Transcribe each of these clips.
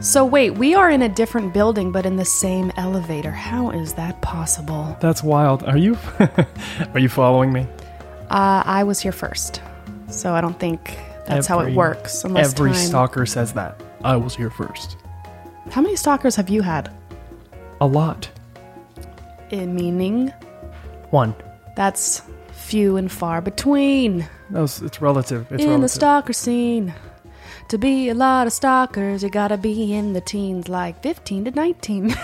So wait, we are in a different building but in the same elevator. How is that possible? That's wild. Are you Are you following me? Uh, I was here first, so I don't think that's how it works. Unless Every time... stalker says that. I was here first. How many stalkers have you had? A lot. In meaning, One. that's few and far between No, it's relative. It's in relative. the stalker scene. To be a lot of stalkers, you gotta be in the teens, like 15 to 19.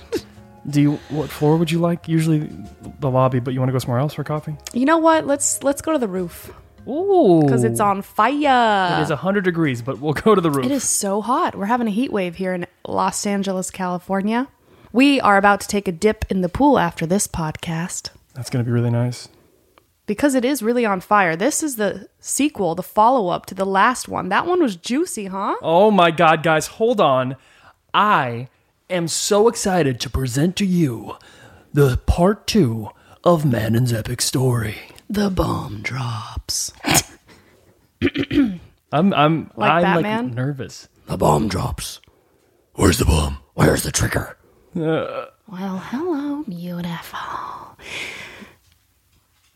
Do you what floor would you like? Usually the lobby, but you want to go somewhere else for coffee? you know what? Let's let's go to the roof Ooh. because it's on fire. It is 100 degrees, but we'll go to the roof. It is so hot. We're having a heat wave here in Los Angeles, California. We are about to take a dip in the pool after this podcast That's going to be really nice. Because it is really on fire. This is the sequel, the follow up to the last one. That one was juicy, huh? Oh my god, guys, hold on. I am so excited to present to you the part 2 of Manon's epic story. The bomb drops. I'm I'm Like I'm Batman? like nervous. The bomb drops. Where's the bomb? Where's the trigger? Well, hello, beautiful.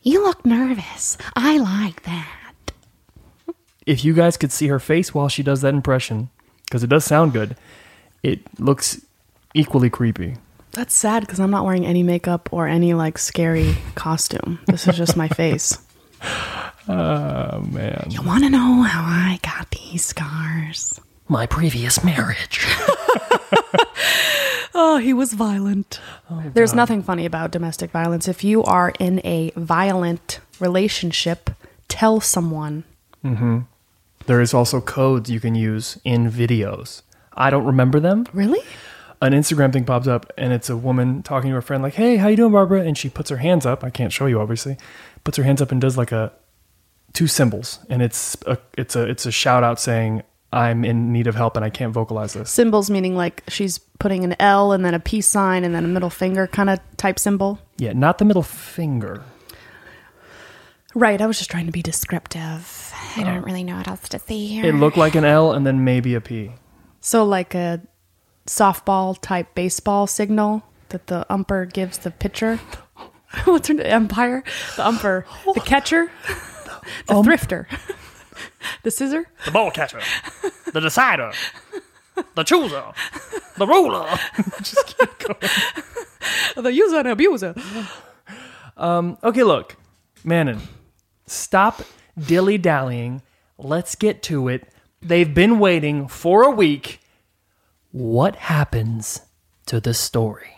You look nervous. I like that. If you guys could see her face while she does that impression because it does sound good, it looks equally creepy. That's sad because I'm not wearing any makeup or any like scary costume. This is just my face. Oh man. You want to know how I got these scars? My previous marriage. Oh, he was violent. Oh, There's nothing funny about domestic violence. If you are in a violent relationship, tell someone. Mm-hmm. There is also codes you can use in videos. I don't remember them. Really? An Instagram thing pops up and it's a woman talking to her friend like, "Hey, how you doing, Barbara?" And she puts her hands up. I can't show you obviously. Puts her hands up and does like a two symbols and it's a it's a it's a shout out saying, "I'm in need of help and I can't vocalize this." Symbols meaning like she's putting an L and then a peace sign and then a middle finger kind of type symbol. Yeah, not the middle finger. Right. I was just trying to be descriptive. I don't oh. really know what else to say here. It looked like an L and then maybe a P. So, like a softball type baseball signal that the umper gives the pitcher. What's her name? Umpire? The umper. The catcher? The thrifter. the scissor? The ball catcher, the decider, the chooser, the ruler. The user and abuser. Um, okay, look, Manon, stop dilly dallying. Let's get to it. They've been waiting for a week. What happens to the story?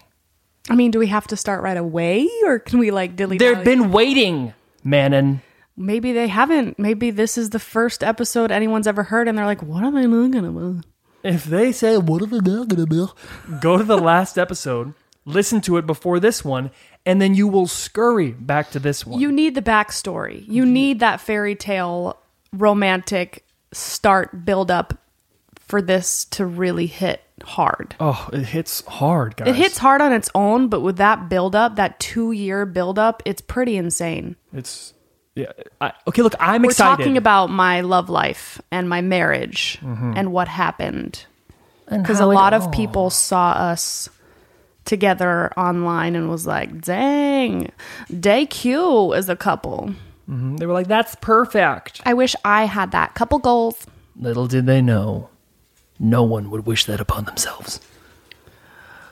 I mean, do we have to start right away or can we like dilly They've been waiting, Manon. Maybe they haven't. Maybe this is the first episode anyone's ever heard and they're like, what are they looking about? If they say, what are they talking about? Go to the last episode, listen to it before this one, and then you will scurry back to this one. You need the backstory. You need that fairy tale romantic start build up for this to really hit hard. oh, it hits hard, guys. It hits hard on its own, but with that build up, that two year build up, it's pretty insane. It's yeah. I, okay, look, I'm excited. We're excited. talking about my love life and my marriage mm-hmm. and what happened. Because a lot of people saw us together online and was like, dang, day Q is a couple. Mm-hmm. they were like, "That's perfect." I wish I had that. Couple goals. Little did they know, no one would wish that upon themselves.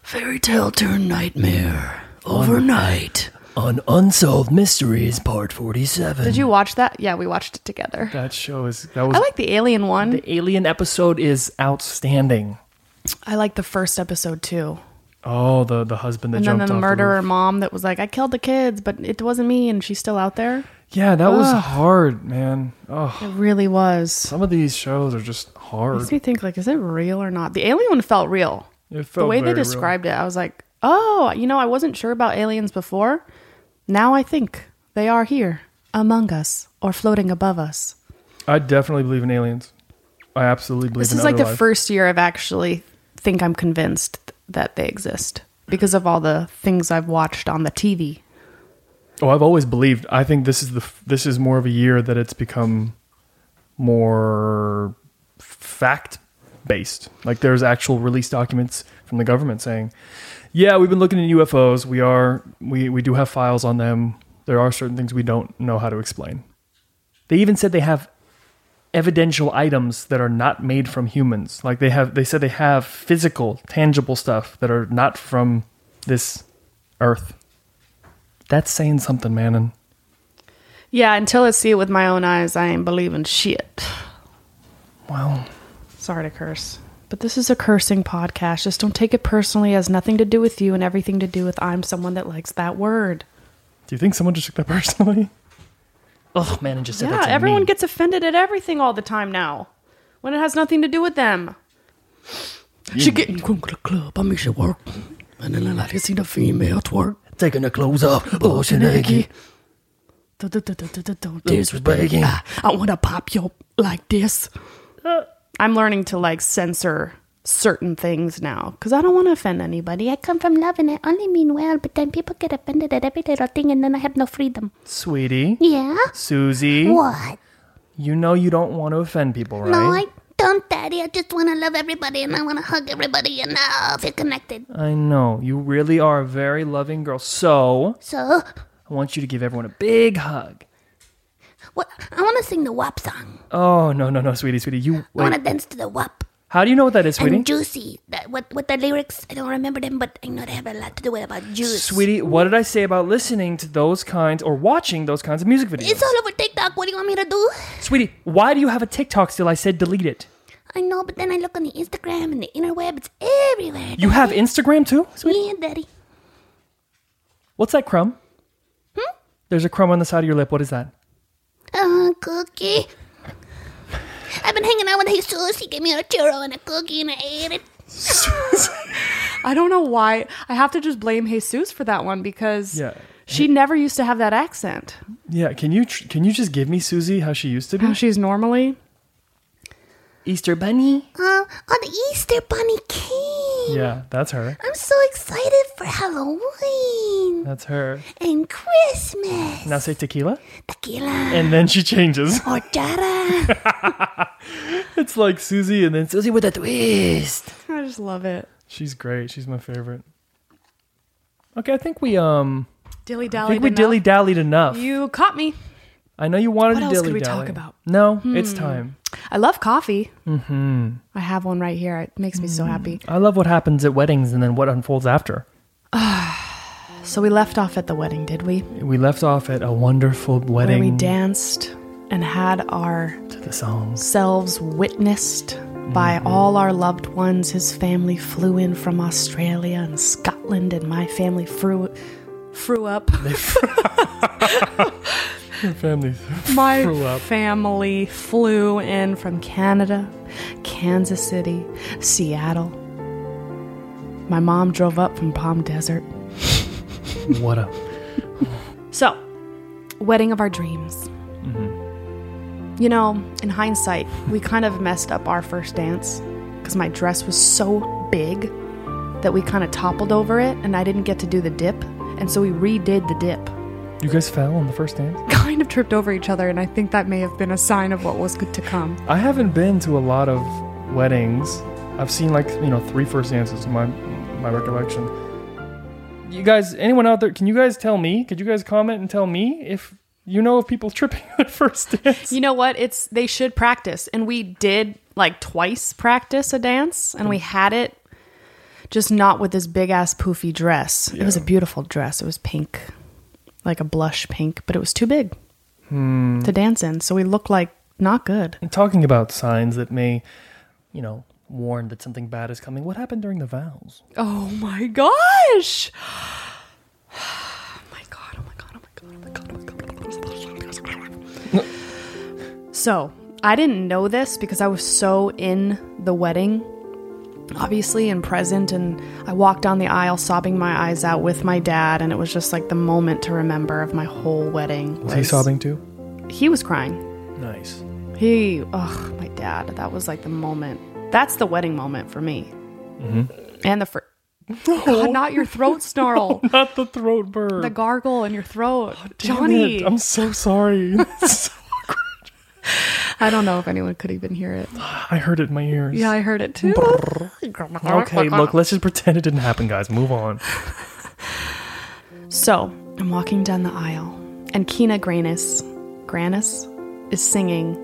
Fairy tale turned nightmare overnight on Unsolved Mysteries Part 47. Did you watch that? Yeah, we watched it together. That show is that was I like the alien one. the alien episode is outstanding. I like the first episode too. Oh, the the husband that And then jumped the off murderer roof. mom that was like, I killed the kids, but it wasn't me, and she's still out there. Yeah, that was hard, man. Oh, It really was. some of these shows are just hard. Makes me think like, is it real or not? The alien one felt real. It The felt way they very real. described it, I was like, oh, you know, I wasn't sure about aliens before. Now I think they are here among us or floating above us. I definitely believe in aliens. I absolutely believe This is like the life. first year I've actually think I'm convinced that they exist because of all the things I've watched on the TV. Oh, I've always believed. I think this is the this is more of a year that it's become more fact based. Like there's actual release documents from the government saying, "Yeah, we've been looking at UFOs. We are we we do have files on them. There are certain things we don't know how to explain." They even said they have evidential items that are not made from humans. Like they have they said they have physical, tangible stuff that are not from this earth. That's saying something, man. Yeah, until I see it with my own eyes, I ain't believing shit. Well, Sorry to curse. But this is a cursing podcast. Just don't take it personally. It has nothing to do with you and everything to do with I'm someone that likes that word. do you think someone just took that personally? Oh man, and just said Yeah, that to everyone me. gets offended at everything all the time now. When it has nothing to do with them. She get come to the club. I make sure work, and then I like to see the female twerk, taking her clothes off, oh, bullshit naked. Disrespecting. I, I want to pop you like this. Uh, I'm learning to like censor certain things now because I don't want to offend anybody. I come from love and I only mean well, but then people get offended at every little thing and then I have no freedom. Sweetie, Yeah? Susie, What? you know you don't want to offend people, right? No, I don't, Daddy. I just want to love everybody and I want to hug everybody and uh, feel connected. I know. You really are a very loving girl. So, So, I want you to give everyone a big hug. What? I want to sing the WAP song. Oh, no, no, no, sweetie, sweetie. You I want to dance to the WAP. How do you know what that is, sweetie? And Juicy. That, what, what the lyrics, I don't remember them, but I know they have a lot to do with about juice. Sweetie, what did I say about listening to those kinds or watching those kinds of music videos? It's all over TikTok. What do you want me to do? Sweetie, why do you have a TikTok still? I said delete it. I know, but then I look on the Instagram and the interweb. It's everywhere. You have Instagram too? Sweetie? Yeah, Daddy. What's that crumb? Hmm? There's a crumb on the side of your lip. What is that? Uh, cookie. I've been hanging out with Jesus. He gave me a churro and a cookie and I ate it. I don't know why. I have to just blame Jesus for that one because Yeah. she never used to have that accent. Yeah, can you tr- can you just give me Susie how she used to be? How she's normally. Easter bunny? Uh, oh, the Easter Bunny came. Yeah, that's her. I'm so excited for Halloween That's her. and Christmas. Now say tequila, Tequila. and then she changes. Horchata. It's like Susie, and then Susie with a twist. I just love it. She's great. She's my favorite. Okay, I think we um, Dilly I dally. think we dilly dallied enough. You caught me. I know you wanted What to dilly dally. What else dilly could we talk about? No, it's time. I love coffee. Mm-hmm. I have one right here. It makes me Mm. so happy. I love what happens at weddings and then what unfolds after. So we left off at the wedding, did we? We left off at a wonderful Where wedding we danced and had our to the songs. selves witnessed by all our loved ones. His family flew in from Australia and Scotland, and my family flew, flew up. Your family. My flew family flew in from Canada, Kansas City, Seattle. My mom drove up from Palm Desert. What a So, wedding of our dreams. Mm-hmm. You know, in hindsight, we kind of messed up our first dance because my dress was so big that we kind of toppled over it and I didn't get to do the dip. And so we redid the dip. You guys fell on the first dance? Kind of tripped over each other, and I think that may have been a sign of what was good to come. I haven't been to a lot of weddings. I've seen like, you know, three first dances in my my recollection. You guys anyone out there, can you guys tell me? Could you guys comment and tell me if you know of people tripping at first dance? You know what? It's they should practice, and we did like twice practice a dance, and we had it, just not with this big ass poofy dress. It was a beautiful dress. It was pink, like a blush pink, but it was too big hmm. to dance in, so we looked like not good. And talking about signs that may, you know, warn that something bad is coming. What happened during the vows? Oh my gosh! Oh my god! Oh my god! Oh my god! Oh my god! Oh my god! Oh my god! Oh so I didn't know this because I was so in the wedding, obviously and present, and I walked down the aisle sobbing my eyes out with my dad, and it was just like the moment to remember of my whole wedding. Was he sobbing too? He was crying. Nice. He, oh, my dad. That was like the moment. That's the wedding moment for me. Mm-hmm. And the first. God, not your throat snarl. Not the throat burn. the gargle in your throat. Oh, damn Johnny. it, I'm so sorry. I don't know if anyone could even hear it. I heard it in my ears. Yeah, I heard it too. Okay, look, let's just pretend it didn't happen, guys. Move on. So I'm walking down the aisle, and Kina Grannis, Grannis, is singing.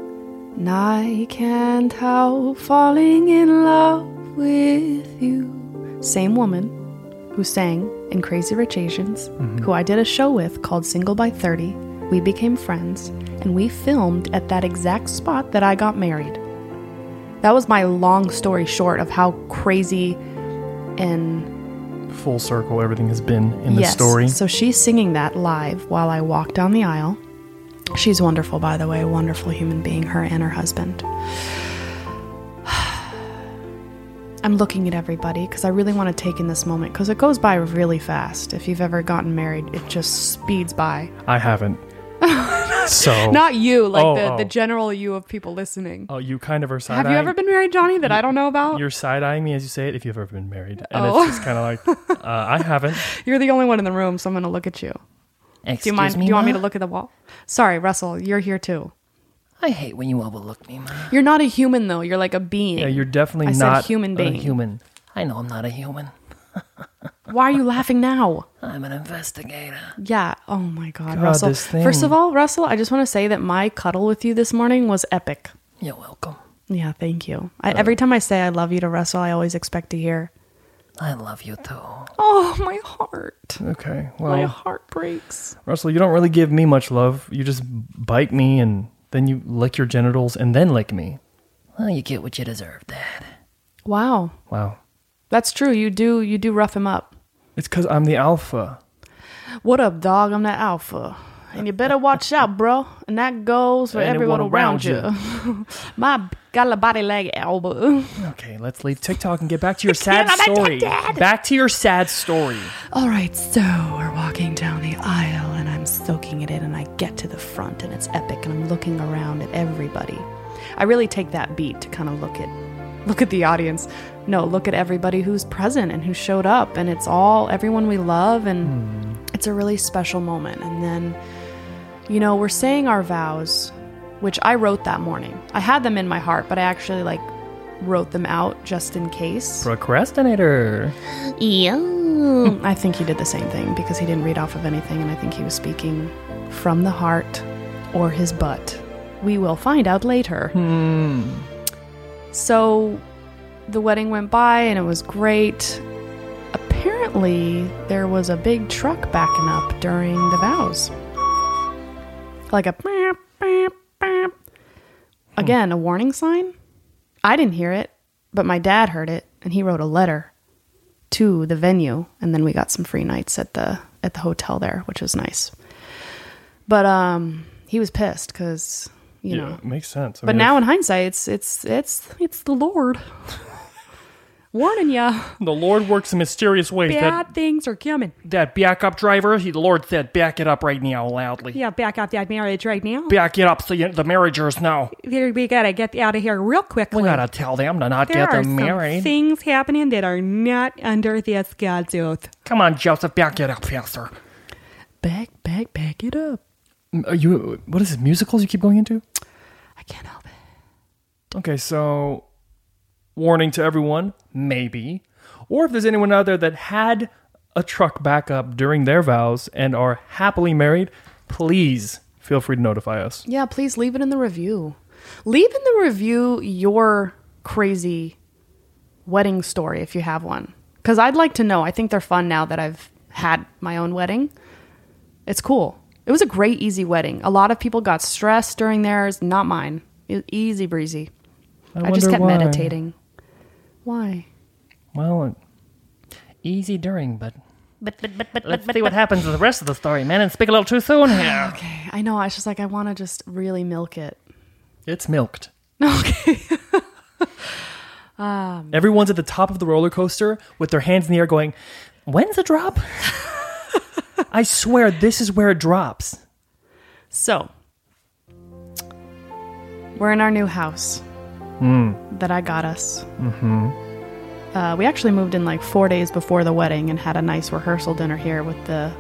And I can't help falling in love with you. Same woman who sang in Crazy Rich Asians, mm-hmm. who I did a show with called Single by 30. We became friends, and we filmed at that exact spot that I got married. That was my long story short of how crazy and Full circle, everything has been in the yes. story. So she's singing that live while I walk down the aisle. She's wonderful, by the way, wonderful human being, her and her husband. I'm looking at everybody because I really want to take in this moment because it goes by really fast. If you've ever gotten married, it just speeds by. I haven't. so Not you, like Oh, the, oh. the general you of people listening. Oh, you kind of are side Have you ever been married, Johnny, that I don't know about? You're side eyeing me as you say it. If you've ever been married, and Oh. it's just kind of like uh, I haven't. You're the only one in the room, so I'm going to look at you. Do you mind? do you want me to look at the wall? Sorry, Russell, you're here too. I hate when you overlook me, ma. You're not a human though. You're like a being. Yeah, you're definitely I said not human a being. human. I know I'm not a human. Why are you laughing now? I'm an investigator. Yeah. Oh my God, God, Russell. this thing. First of all, Russell, I just want to say that my cuddle with you this morning was epic. You're welcome. Yeah, thank you. I, every uh, time I say I love you to Russell, I always expect to hear, I love you too. "Oh, my heart, Okay, Well, my heart breaks." Russell, you don't really give me much love. You just bite me and then you lick your genitals and then lick me. Well, you get what you deserve, Dad. Wow, Wow, that's true. You do you do rough him up. It's because I'm the alpha. What up, dog? I'm the alpha. And you better watch out, bro. And that goes for Anyone everyone around, around you. My got a body like elbow. Okay, let's leave TikTok and get back to your sad story. Back to your sad story. All right, so we're walking down the aisle and I'm soaking it in and I get to the front and it's epic and I'm looking around at everybody. I really take that beat to kind of look at look at the audience. No, look at everybody who's present and who showed up and it's all everyone we love and it's a really special moment. And then you know, we're saying our vows, which I wrote that morning. I had them in my heart, but I actually like wrote them out just in case. Procrastinator. Yeah. I think he did the same thing because he didn't read off of anything, and I think he was speaking from the heart or his butt. We will find out later. Hmm. So the wedding went by and it was great. Apparently, there was a big truck backing up during the vows. Like a. beep, beep, beep. Again, a warning sign? I didn't hear it, but my dad heard it and he wrote a letter to the venue and then we got some free nights at the at the hotel there, which was nice. But um he was pissed cuz you yeah, know. it makes sense. I But mean, now if in hindsight, it's it's it's it's the Lord warning ya. the Lord works in mysterious ways. That Bad things are coming. that backup driver, he, the Lord said, back it up right now loudly. Yeah, back up that marriage right now. Back it up so you, the marriagers know. We gotta get out of here real quickly. We gotta tell them to not there get them married. things happening that are not under this God's oath. Come on, Joseph, back it up faster. Back, back, back it up. Are you? What is it? Musicals you keep going into? I can't help it. Okay, so warning to everyone, maybe, or if there's anyone out there that had a truck backup during their vows and are happily married, please feel free to notify us. Yeah, please leave it in the review. Leave in the review your crazy wedding story if you have one. Because I'd like to know. I think they're fun now that I've had my own wedding. It's cool. It was a great, easy wedding. A lot of people got stressed during theirs, not mine. Easy breezy. I, just kept why. meditating. Why? Well, uh, easy during, but But but but but let's but see what happens to the rest of the story, man. And speak a little too soon here. Okay, I know. I was just like, I want to just really milk it. It's milked. Okay. Um. Everyone's at the top of the roller coaster with their hands in the air going, When's the drop? I swear this is where it drops. So, we're in our new house that I got us. Mm-hmm. Uh, we actually moved in like four days before the wedding and had a nice rehearsal dinner here with the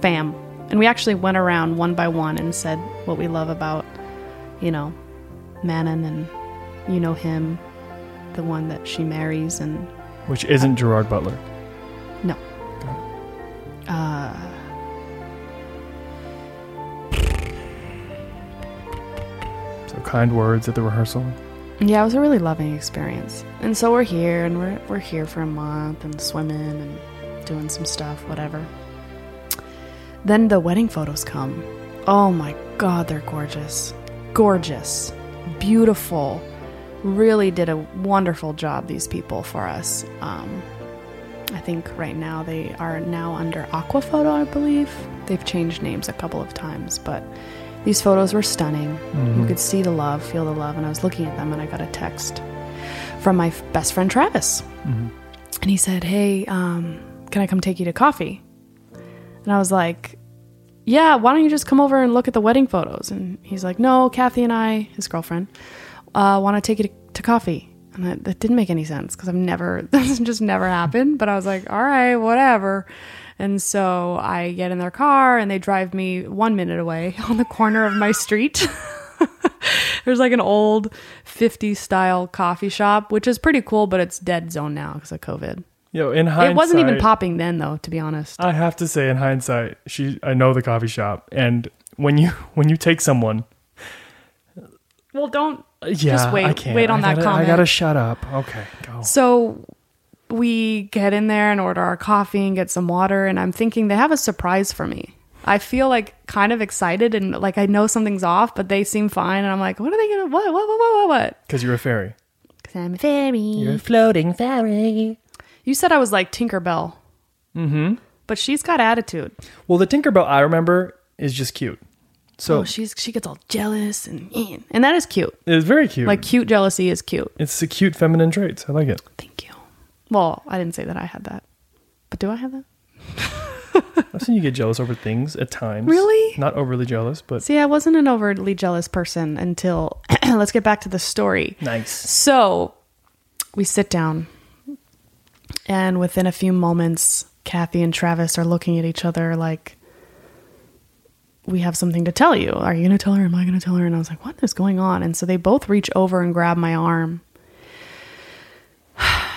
fam. And we actually went around one by one and said what we love about, you know, Manon, and you know him, the one that she marries, and Which isn't Gerard Butler. Uh, So kind words at the rehearsal. yeah, it was a really loving experience. And so we're here, and we're we're here for a month, and swimming and doing some stuff, whatever. Then the wedding photos come. Oh my god, they're gorgeous. Gorgeous. Beautiful. Really did a wonderful job, these people, for us. Um, I think right now they are now under Aquaphoto, I believe. They've changed names a couple of times, but these photos were stunning. You could see the love, feel the love, and I was looking at them and I got a text from my f- best friend Travis. And he said, Hey, um, can I come take you to coffee? And I was like, Yeah, why don't you just come over and look at the wedding photos? And he's like, No, Kathy and I, his girlfriend, uh, want to take you to, to coffee. And that, that didn't make any sense because I've never, this just never happened. But I was like, All right, whatever. And so I get in their car and they drive me one minute away on the corner of my street. There's like an old 50s style coffee shop, which is pretty cool, but it's dead zone now because of COVID. Yo, in hindsight, It wasn't even popping then, though, to be honest. I have to say, in hindsight, she I know the coffee shop, and when you when you take someone, well, don't. Yeah, Just wait- I can't. wait on I that gotta, comment. I gotta shut up. Okay, go. So we get in there and order our coffee and get some water, and I'm thinking they have a surprise for me. I feel like kind of excited and like I know something's off, but they seem fine, and I'm like, what are they gonna? What? What? What? What? What? Because you're a fairy. Because I'm a fairy. You're a floating fairy. You said I was like Tinkerbell. Mm-hmm. But she's got attitude. Well, the Tinkerbell I remember is just cute. So Oh, she's she gets all jealous and and that is cute. it's very cute. Like cute jealousy is cute. it's the cute feminine traits. I like it. Thank you. Well, I didn't say that I had that, but do I have that? I've seen you get jealous over things at times. Really? Not overly jealous, but See, I wasn't an overly jealous person until let's get back to the story. nice. So we sit down, and within a few moments, Kathy and Travis are looking at each other like, We have something to tell you. Are you going to tell her? Am I going to tell her? And I was like, What is going on? And so they both reach over and grab my arm.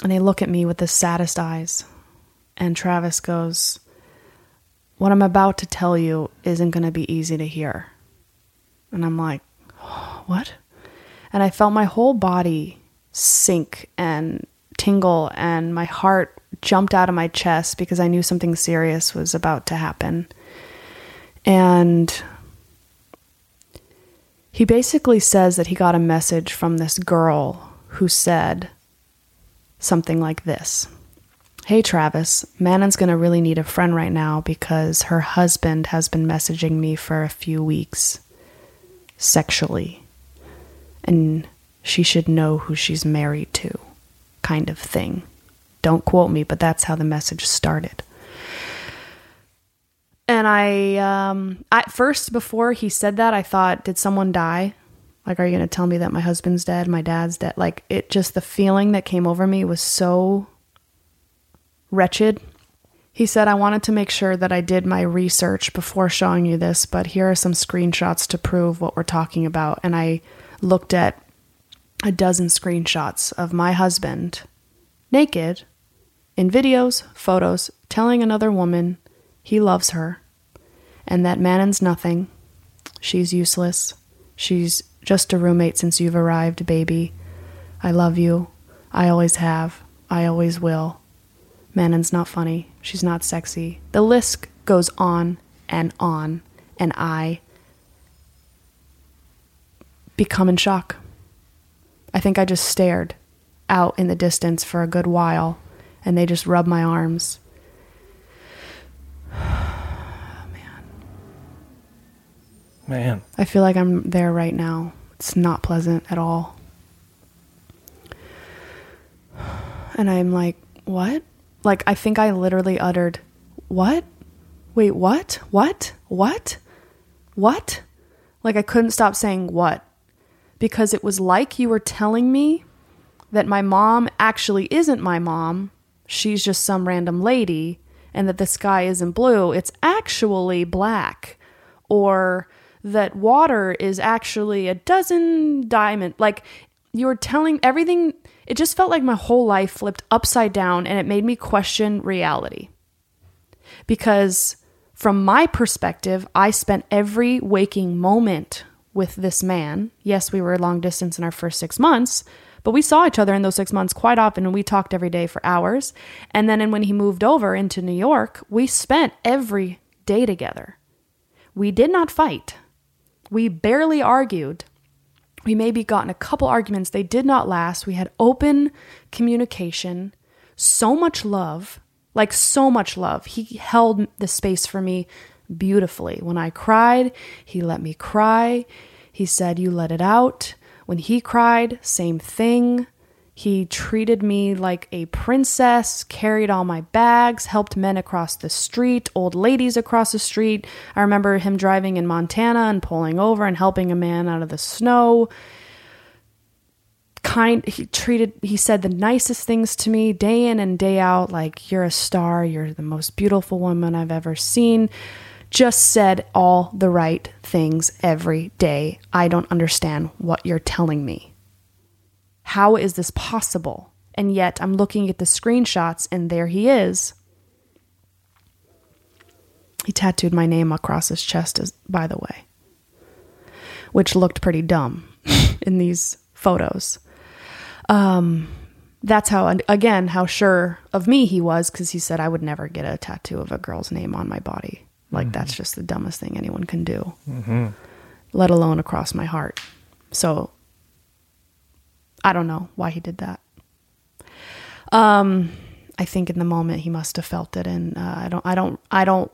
And they look at me with the saddest eyes. And Travis goes, What I'm about to tell you isn't going to be easy to hear. And I'm like, What? And I felt my whole body sink and tingle, and my heart jumped out of my chest because I knew something serious was about to happen. And he basically says that he got a message from this girl who said something like this Hey Travis, Manon's gonna really need a friend right now because her husband has been messaging me for a few weeks sexually and she should know who she's married to, kind of thing. Don't quote me, but that's how the message started. And I, um, at first, before he said that, I thought, did someone die? Like, are you going to tell me that my husband's dead, my dad's dead? Like, it just, the feeling that came over me was so wretched. He said, I wanted to make sure that I did my research before showing you this, but here are some screenshots to prove what we're talking about. And I looked at a dozen screenshots of my husband naked in videos, photos, telling another woman he loves her and that Manon's nothing. She's useless. She's just a roommate since you've arrived, baby. I love you. I always have. I always will. Manon's not funny. She's not sexy. The list goes on and on, and I become in shock. I think I just stared out in the distance for a good while, and they just rubbed my arms. Man. Man. I feel like I'm there right now. It's not pleasant at all. And I'm like, what? Like, I think I literally uttered, what? Wait, what? What? What? What? Like, I couldn't stop saying what because it was like you were telling me that my mom actually isn't my mom. She's just some random lady, and that the sky isn't blue. It's actually black. Or that water is actually a dozen diamond. Like you were telling everything, it just felt like my whole life flipped upside down and it made me question reality. Because from my perspective, I spent every waking moment with this man. Yes, we were long distance in our first six months, but we saw each other in those six months quite often and we talked every day for hours. And then and when he moved over into New York, we spent every day together. We did not fight. We barely argued. We maybe got in a couple arguments. They did not last. We had open communication, so much love, like so much love. He held the space for me beautifully. When I cried, he let me cry. He said, You let it out. When he cried, same thing. He treated me like a princess, carried all my bags, helped men across the street, old ladies across the street. I remember him driving in Montana and pulling over and helping a man out of the snow. Kind he treated he said the nicest things to me day in and day out like you're a star, you're the most beautiful woman I've ever seen. Just said all the right things every day. I don't understand what you're telling me. How is this possible? And yet I'm looking at the screenshots and there he is. He tattooed my name across his chest, as, by the way, which looked pretty dumb in these photos. Um, that's how, again, how sure of me he was because he said I would never get a tattoo of a girl's name on my body. Like, mm-hmm. that's just the dumbest thing anyone can do, mm-hmm. let alone across my heart. So I don't know why he did that. Um, I think in the moment he must have felt it, and uh, I don't, I don't, I don't.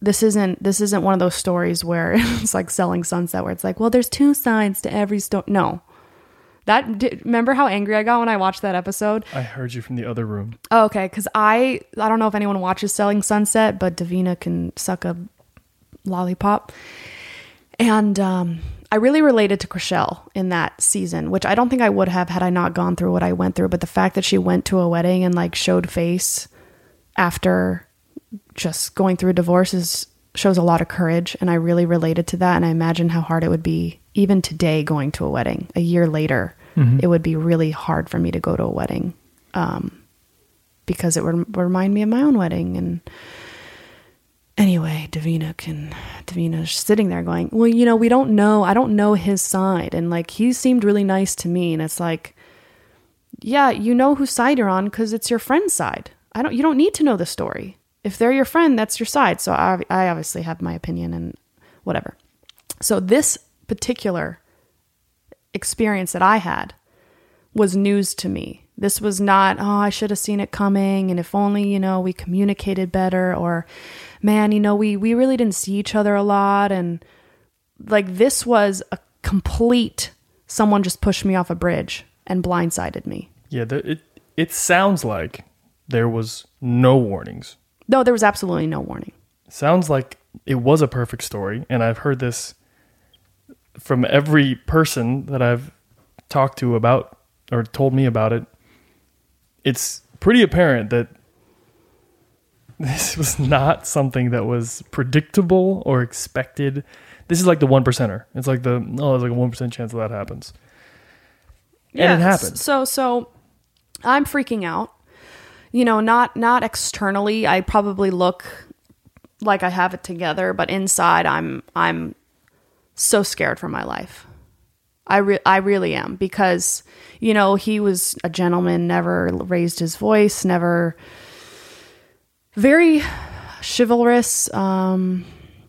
This isn't this isn't one of those stories where it's like selling sunset, where it's like, well, there's two sides to every story. No, that did, remember how angry I got when I watched that episode? I heard you from the other room. Oh, okay, because I I don't know if anyone watches Selling Sunset, but Davina can suck a lollipop, and um, I really related to Chrishell in that season, which I don't think I would have had I not gone through what I went through. But the fact that she went to a wedding and like showed face after just going through a divorce is shows a lot of courage. And I really related to that. And I imagine how hard it would be even today going to a wedding a year later. Mm-hmm. It would be really hard for me to go to a wedding um, because it would remind me of my own wedding and anyway, Davina can Davina's sitting there going, "Well, you know, we don't know. I don't know his side." And like he seemed really nice to me, and it's like, "Yeah, you know whose side you're on cuz it's your friend's side. I don't you don't need to know the story. If they're your friend, that's your side." So I I obviously have my opinion and whatever. So this particular experience that I had was news to me. This was not, oh, I should have seen it coming and if only, you know, we communicated better or man, you know, we we really didn't see each other a lot and like this was a complete someone just pushed me off a bridge and blindsided me. Yeah, the, it it sounds like there was no warnings. No, there was absolutely no warning. Sounds like it was a perfect story and I've heard this from every person that I've talked to about or told me about it. It's pretty apparent that this was not something that was predictable or expected. This is like the one percenter. It's like the oh, there's like a one percent chance that that happens, yeah, and it happens. So so, I'm freaking out. You know, not not externally. I probably look like I have it together, but inside, I'm I'm so scared for my life. I re- I really am because you know he was a gentleman, never raised his voice, never very chivalrous, um,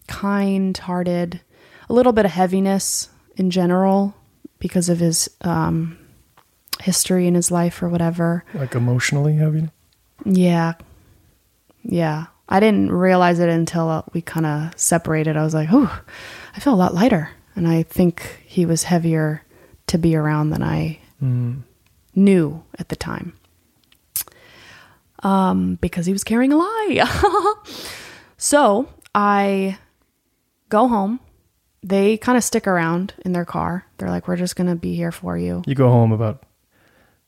kind hearted, a little bit of heaviness in general because of his um, history in his life or whatever. Like emotionally heavy? Yeah. Yeah. I didn't realize it until we kind of separated. I was like, oh, I feel a lot lighter. And I think he was heavier to be around than I mm. knew at the time um, because he was carrying a lie. so I go home. They kind of stick around in their car. They're like, we're just going to be here for you. You go home about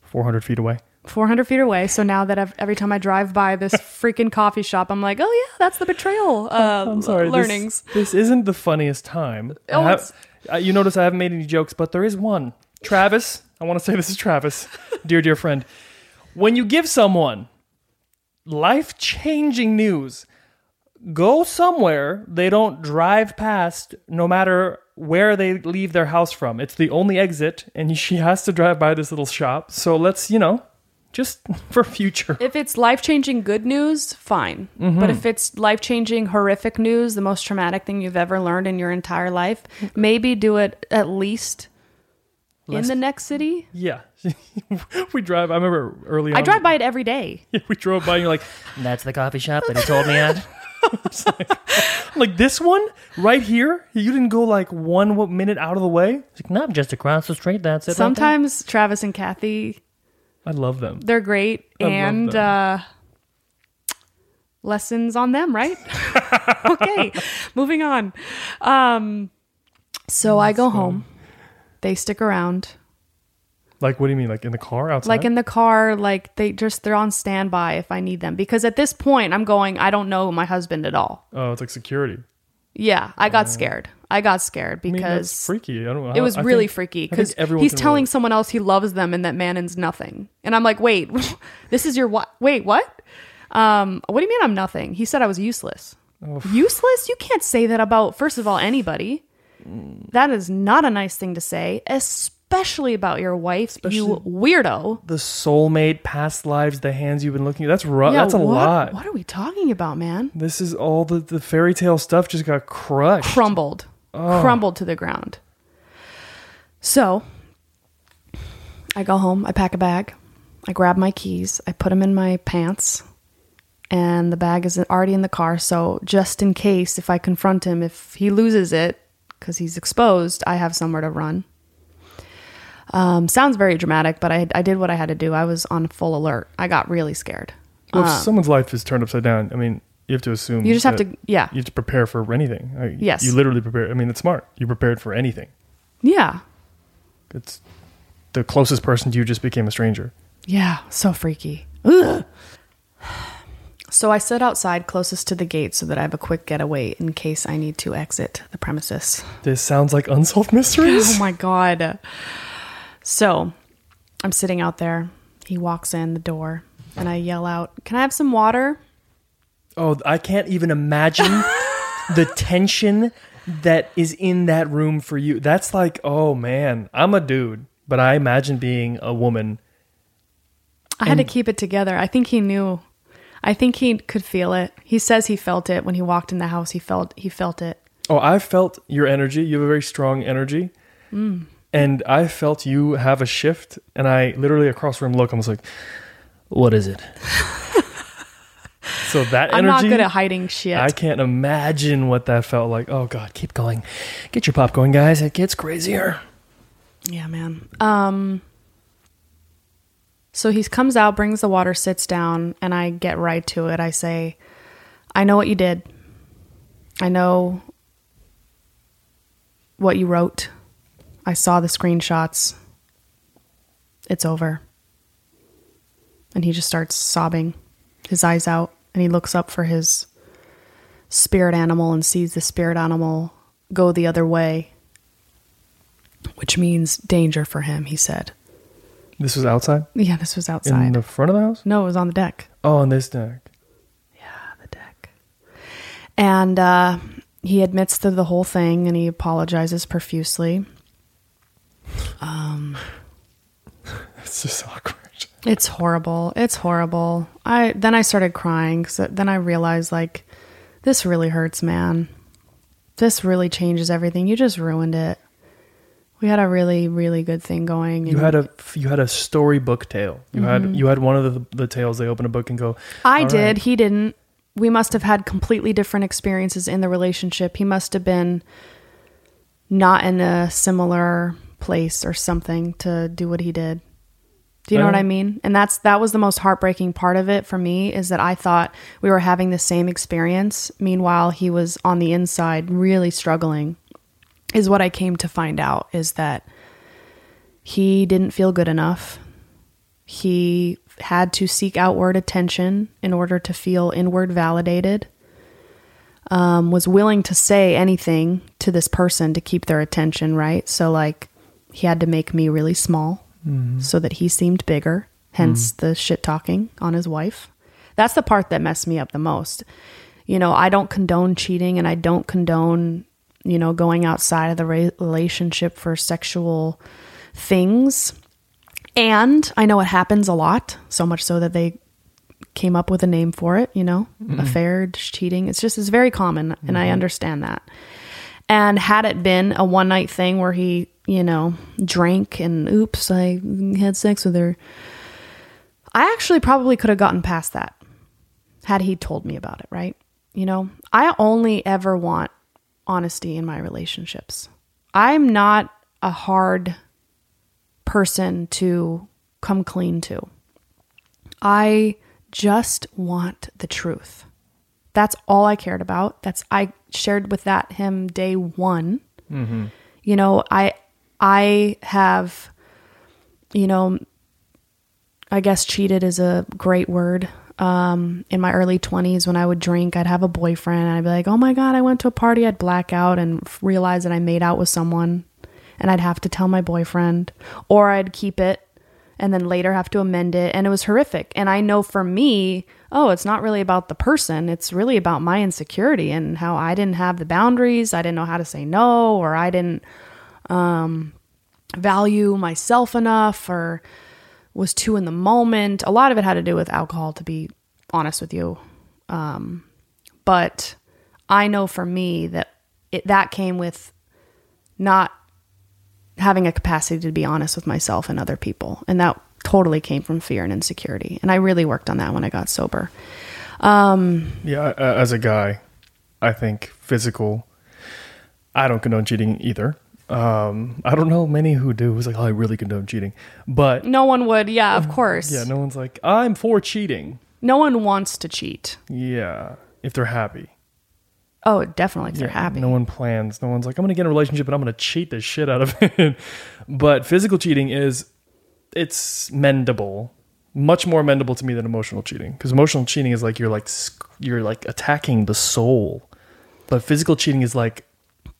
400 feet away. 400 feet away. So now that I've, every time I drive by this freaking coffee shop, I'm like, oh yeah, that's the betrayal uh, I'm sorry. learnings. This, isn't the funniest time. Oh, have- it's- uh, you notice I haven't made any jokes, but there is one. Travis, I want to say this is Travis, dear, dear friend. When you give someone life changing news, go somewhere they don't drive past no matter where they leave their house from. It's the only exit, and she has to drive by this little shop. So let's, you know, just for future. If it's life changing good news, fine. Mm-hmm. But if it's life changing horrific news, the most traumatic thing you've ever learned in your entire life, maybe do it at least Less- in the next city. Yeah. we drive. I remember early on. I drive by it every day. We drove by and you're like, That's the coffee shop that he told me at. like this one right here? You didn't go like one minute out of the way? It's like, no, just across the street. That's it. right. Sometimes Travis and Kathy, I love them. they're great. I and uh, lessons on them, right? okay, moving on. Um, so I go home. They stick around. Like, what do you mean? Like in the car outside? like in the car like they just they're on standby if i need them because at this point i'm going i don't know my husband at all oh, it's like security. Yeah i got scared. I got scared I mean, because freaky. I don't know. it was I really think- freaky I think because everyone he's can telling relate. someone else he loves them and that Manon's nothing. And i'm like wait this is your what wait what? Um what do you mean i'm nothing? He said i was useless. Useless? You can't say that about first of all anybody. That is not a nice thing to say especially about your wife you weirdo the soulmate, past lives, the hands you've been looking at. That's rough. Yeah, that's a what, lot. What are we talking about, man? This is all the, the fairy tale stuff just got crushed. Crumbled. Oh. Crumbled to the ground. So I go home, I pack a bag, I grab my keys, I put them in my pants, and the bag is already in the car. So just in case, if I confront him, if he loses it because he's exposed, I have somewhere to run. Um, sounds very dramatic, but I, I did what I had to do. I was on full alert. I got really scared. Well, if someone's life is turned upside down, I mean, you have to assume. You just have to, yeah, You have to prepare for anything. I- Yes. You literally prepare. I mean, it's smart. You prepared for anything. yeah. It's the closest person to you just became a stranger. Yeah, so freaky. Ugh. So I sit outside closest to the gate so that I have a quick getaway in case I need to exit the premises. This sounds like unsolved mysteries. Oh my god. So I'm sitting out there. He walks in the door and I yell out, Can I have some water? Oh, I can't even imagine the tension that is in that room for you. That's like, oh man, I'm a dude, but I imagine being a woman. I had to keep it together. I think he knew. I think he could feel it. He says he felt it when he walked in the house. He felt he felt it. Oh, I felt your energy. You have a very strong energy. Mm. And I felt you have a shift. And I literally across the room look, I was like, What is it? so that energy, I'm not good at hiding shit. I can't imagine what that felt like. Oh God, keep going. Get your pop going, guys. It gets crazier. Yeah, man. Um so he comes out, brings the water, sits down, and I get right to it. I say, "I know what you did. I know what you wrote. I saw the screenshots. It's over." And he just starts sobbing, his eyes out, and he looks up for his spirit animal and sees the spirit animal go the other way which means danger for him, he said. This was outside? Yeah, this was outside. In the front of the house? no, it was on the deck. Oh, on this deck. Yeah, the deck. And uh, he admits to the whole thing and he apologizes profusely. It's just awkward. It's horrible. It's horrible. I then I started crying cuz then I realized like this really hurts, man. This really changes everything. You just ruined it. We had a really really good thing going You had a you had a storybook tale. You Mm-hmm. had you had one of the the tales. They open a book and go. I "All did. right." He didn't. We must have had completely different experiences in the relationship. He must have been not in a similar place or something to do what he did. Do you know what I mean? And that's that was the most heartbreaking part of it for me is that I thought we were having the same experience. Meanwhile, he was on the inside really struggling. Is what I came to find out is that he didn't feel good enough. He had to seek outward attention in order to feel inward validated. Um, was willing to say anything to this person to keep their attention, right? So, like, he had to make me really small mm-hmm. so that he seemed bigger, hence mm-hmm. the shit talking on his wife. That's the part that messed me up the most. You know, I don't condone cheating and I don't condone, you know, going outside of the re- relationship for sexual things. And I know it happens a lot, so much so that they came up with a name for it, you know, mm-hmm. affair, cheating. It's just, it's very common, and I understand that. And had it been a one night thing where he, you know, drank and oops, I had sex with her, I actually probably could have gotten past that had he told me about it, right? You know, I only ever want honesty in my relationships. I'm not a hard person to come clean to. I just want the truth. That's all I cared about. That's I shared with that him day one. Mm-hmm. You know, I I have you know I guess cheated is a great word. Um, in my early 20s, when I would drink, I'd have a boyfriend and I'd be like, oh my God, I went to a party, I'd black out and realize that I made out with someone. And I'd have to tell my boyfriend, or I'd keep it and then later have to amend it. And it was horrific. And I know for me, oh, it's not really about the person, it's really about my insecurity and how I didn't have the boundaries. I didn't know how to say no, or I didn't value myself enough or was too in the moment. A lot of it had to do with alcohol, to be honest with you. Um, but I know for me that it, that came with not having a capacity to be honest with myself and other people. And that totally came from fear and insecurity. And I really worked on that when I got sober. Um, Yeah, as a guy, I think physical. I don't condone cheating either. Um, I don't know many who do. Who's like, oh, I really condone cheating, but No one would, yeah, of course. yeah, no one's like, I'm for cheating. No one wants to cheat. Yeah, if they're happy. Oh, definitely if they're happy. No one plans. No one's like, I'm gonna get in a relationship and I'm gonna cheat the shit out of it. but physical cheating is, it's mendable, much more mendable to me than emotional cheating. Because emotional cheating is like you're like you're like attacking the soul, but physical cheating is like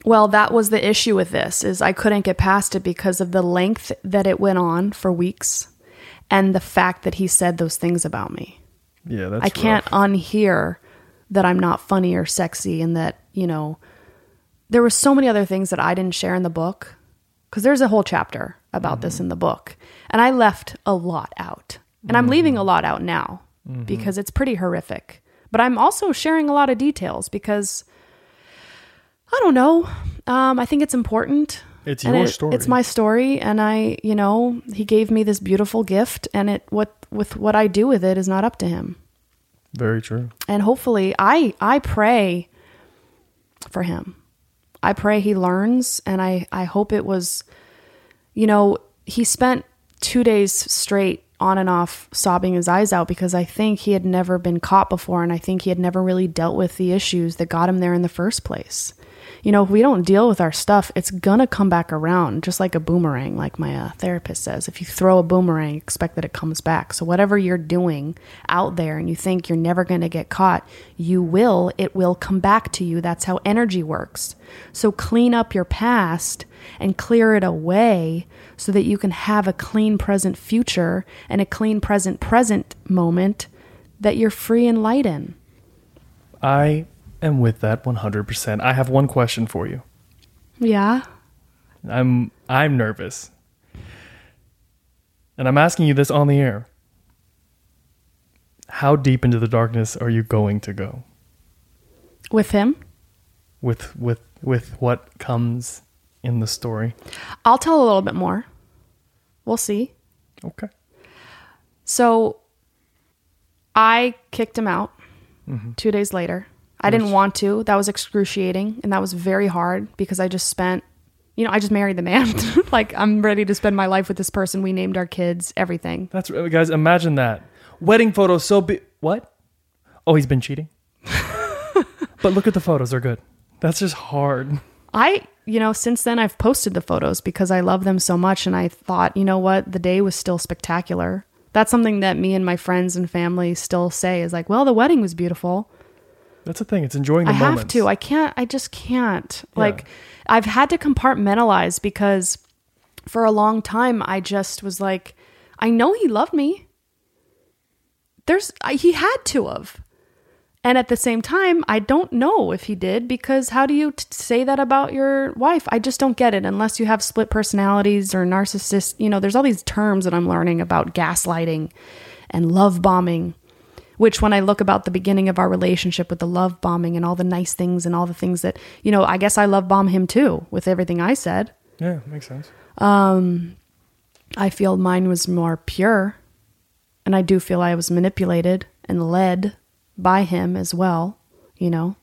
Well, that was the issue with this is I couldn't get past it because of the length that it went on for weeks and the fact that he said those things about me. yeah, that's I can't unhear that I'm not funny or sexy and that, you know, there were so many other things that I didn't share in the book cuz there's a whole chapter about this mm-hmm. in the book and I left a lot out. And I'm leaving a mm-hmm. lot out now mm-hmm. because it's pretty horrific. But I'm also sharing a lot of details because I don't know. Um, I think it's important. It's your it- story. It's my story, and I, you know, he gave me this beautiful gift, and it what with what I do with it is not up to him. Very true. And hopefully, I I pray for him. I pray he learns, and I I hope it was, you know, he spent two days straight on and off sobbing his eyes out because I think he had never been caught before, and I think he had never really dealt with the issues that got him there in the first place. You know, if we don't deal with our stuff, it's gonna come back around, just like a boomerang, like my uh, therapist says. If you throw a boomerang, expect that it comes back. So, whatever you're doing out there and you think you're never gonna get caught, you will. It will come back to you. That's how energy works. So, clean up your past and clear it away so that you can have a clean present future and a clean present present moment that you're free and light in. I am with that 100%. I have one question for you. Yeah. I'm I'm nervous. And I'm asking you this on the air. How deep into the darkness are you going to go With him? with with with what comes in the story? I'll tell a little bit more. We'll see. Okay. So I kicked him out mm-hmm. two days later. I didn't want to. That was excruciating. And that was very hard because I just spent, you know, I just married the man. like, I'm ready to spend my life with this person. We named our kids, everything. That's uh, guys, imagine that. Wedding photos so big. What? Oh, he's been cheating. but look at the photos; they're good. That's just hard. I, you know, since then I've posted the photos because I love them so much. And I thought, you know what? The day was still spectacular. That's something that me and my friends and family still say is like, well, the wedding was beautiful. That's the thing. It's enjoying the I have to. I can't. I just can't. Like, I've had to compartmentalize because for a long time, I just was like, I know he loved me. There's, I, he had to have. And at the same time, I don't know if he did because how do you t- say that about your wife? I just don't get it unless you have split personalities or narcissist. You know, there's all these terms that I'm learning about gaslighting and love bombing which when I look about the beginning of our relationship with the love bombing and all the nice things and all the things that, you know, I guess I love bomb him too with everything I said. yeah, makes sense. I feel mine was more pure. And I do feel I was manipulated and led by him as well, you know.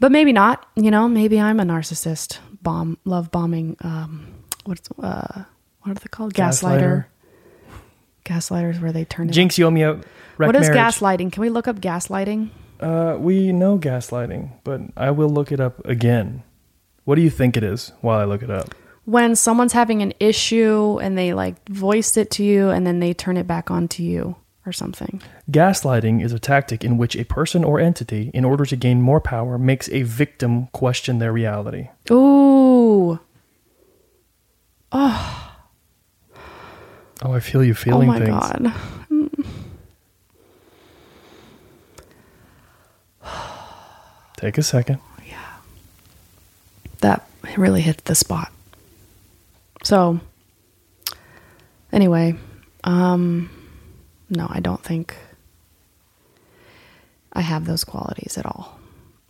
But maybe not, you know, maybe I'm a narcissist, bomb love bombing um what's uh what are they called? Gaslighter. Gaslighters where they turn it Jinx, you owe me a What is marriage. gaslighting? Can we look up gaslighting? Uh, we know gaslighting, but I will look it up again. What do you think it is while I look it up? when someone's having an issue and they like voice it to you and then they turn it back on to you or something. Gaslighting is a tactic in which a person or entity, in order to gain more power, makes a victim question their reality. Ooh. Oh, Oh, I feel you feeling Oh my things. god. Take a second. Yeah. That really hit the spot. So anyway, um no, I don't think I have those qualities at all.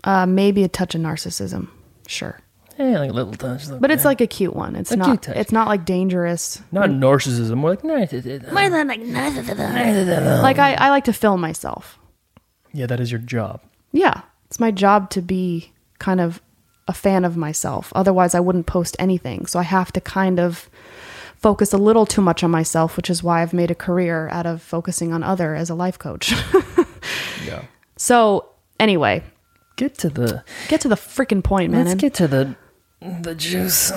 Uh maybe a touch of narcissism. Sure. Yeah, like a little touch. But it's like a cute one. It's A not cute touch. it's not like dangerous. Not narcissism, more like narcissism. More than like none of the Like I, I like to film myself. Yeah, that is your job. Yeah, it's my job to be kind of a fan of myself. Otherwise, I wouldn't post anything. So I have to kind of focus a little too much on myself, which is why I've made a career out of focusing on other as a life coach. Yeah. so, anyway, get to the. get to the freaking point, man. Let's get to the the juice.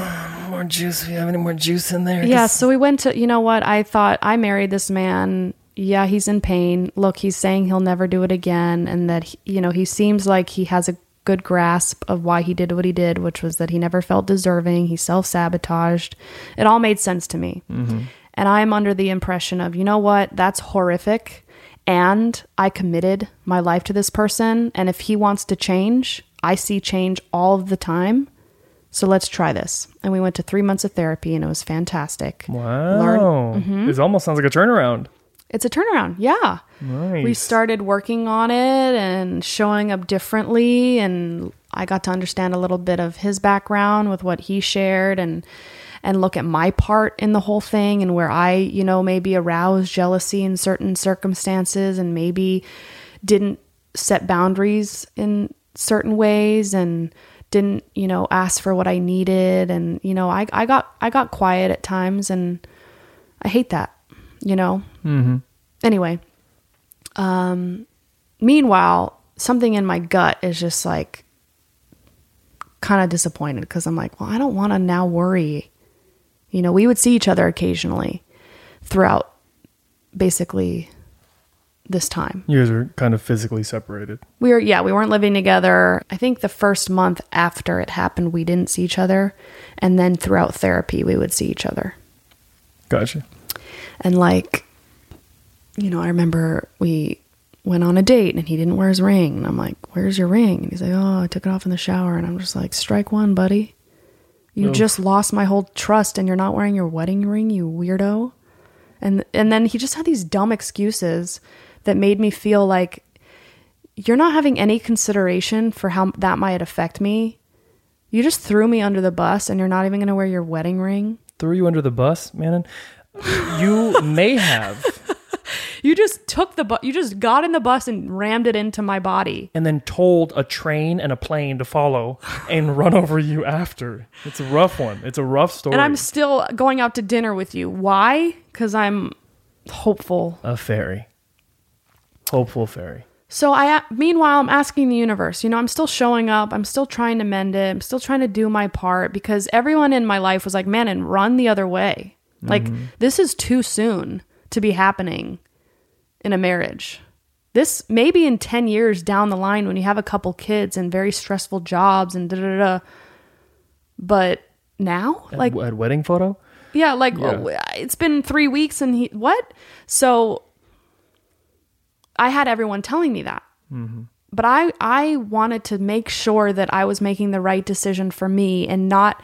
More juice. If you have any more juice in there? Yeah, so we went to, you know what? I thought I married this man. Yeah, he's in pain. Look, he's saying he'll never do it again. And that, he, you know, he seems like he has a good grasp of why he did what he did, which was that he never felt deserving. He self sabotaged. It all made sense to me. And I'm under the impression of, you know what? That's horrific. And I committed my life to this person. And if he wants to change, I see change all of the time. So let's try this. And we went to three months of therapy and it was fantastic. Wow. Learn- Mm-hmm. This almost sounds like a turnaround. It's a turnaround. Yeah. Nice. We started working on it and showing up differently. And I got to understand a little bit of his background with what he shared and and look at my part in the whole thing and where I, you know, maybe aroused jealousy in certain circumstances and maybe didn't set boundaries in certain ways and didn't, you know, ask for what I needed and you know, I I got I got quiet at times and I hate that, you know. Mm-hmm. Anyway, um, meanwhile, something in my gut is just like kind of disappointed because I'm like, well, I don't want to now worry. You know, we would see each other occasionally throughout basically this time. You guys are kind of physically separated. We were, yeah, we weren't living together. I think the first month after it happened, we didn't see each other. And then throughout therapy, we would see each other. Gotcha. And like, you know, I remember we went on a date and he didn't wear his ring. And I'm like, where's your ring? And he's like, oh, I took it off in the shower. And I'm just like, strike one, buddy. You Oof. just lost my whole trust and you're not wearing your wedding ring, you weirdo. And and then he just had these dumb excuses that made me feel like you're not having any consideration for how that might affect me. You just threw me under the bus and you're not even going to wear your wedding ring. Threw you under the bus, Manon. You may have, You just took the bus. You just got in the bus and rammed it into my body. and then told a train and a plane to follow and run over you after. It's a rough one. It's a rough story. And I'm still going out to dinner with you. Why? Because I'm hopeful. a fairy. Hopeful fairy. So I, uh, meanwhile, I'm asking the universe. You know, I'm still showing up. I'm still trying to mend it. I'm still trying to do my part because everyone in my life was like, "Manon, run the other way." Like mm-hmm. this is too soon to be happening in a marriage. This maybe in 10 years down the line when you have a couple kids and very stressful jobs and da da da. But now, At, like, at wedding photo. yeah, like Yeah. oh, it's been three weeks and he, what? So I had everyone telling me that. Mm-hmm. But I, I wanted to make sure that I was making the right decision for me and not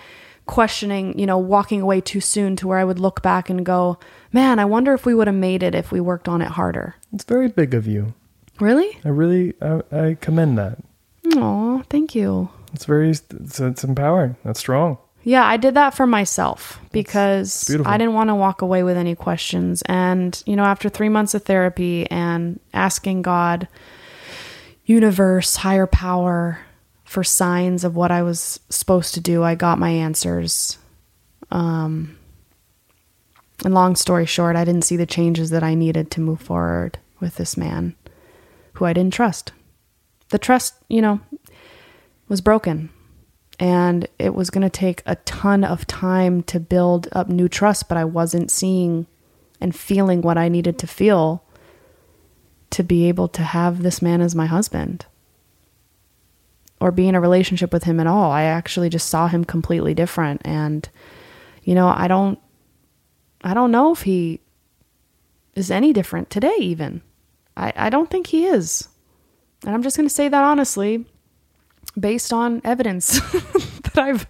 questioning, you know, walking away too soon to where I would look back and go, man, I wonder if we would have made it if we worked on it harder. It's very big of you. Really? I really I, I commend that. Oh, thank you. It's very it's, it's empowering. That's strong. Yeah, I did that for myself because. I didn't want to walk away with any questions. And, you know, after three months of therapy and asking God, universe, higher power for signs of what I was supposed to do, I got my answers. Um, and long story short, I didn't see the changes that I needed to move forward with this man who I didn't trust. The trust, you know, was broken and it was going to take a ton of time to build up new trust but i wasn't seeing and feeling what i needed to feel to be able to have this man as my husband or be in a relationship with him at all. I actually just saw him completely different. And you know i don't i don't know if he is any different today even. I, I don't think he is. And i'm just going to say that honestly based on evidence that I've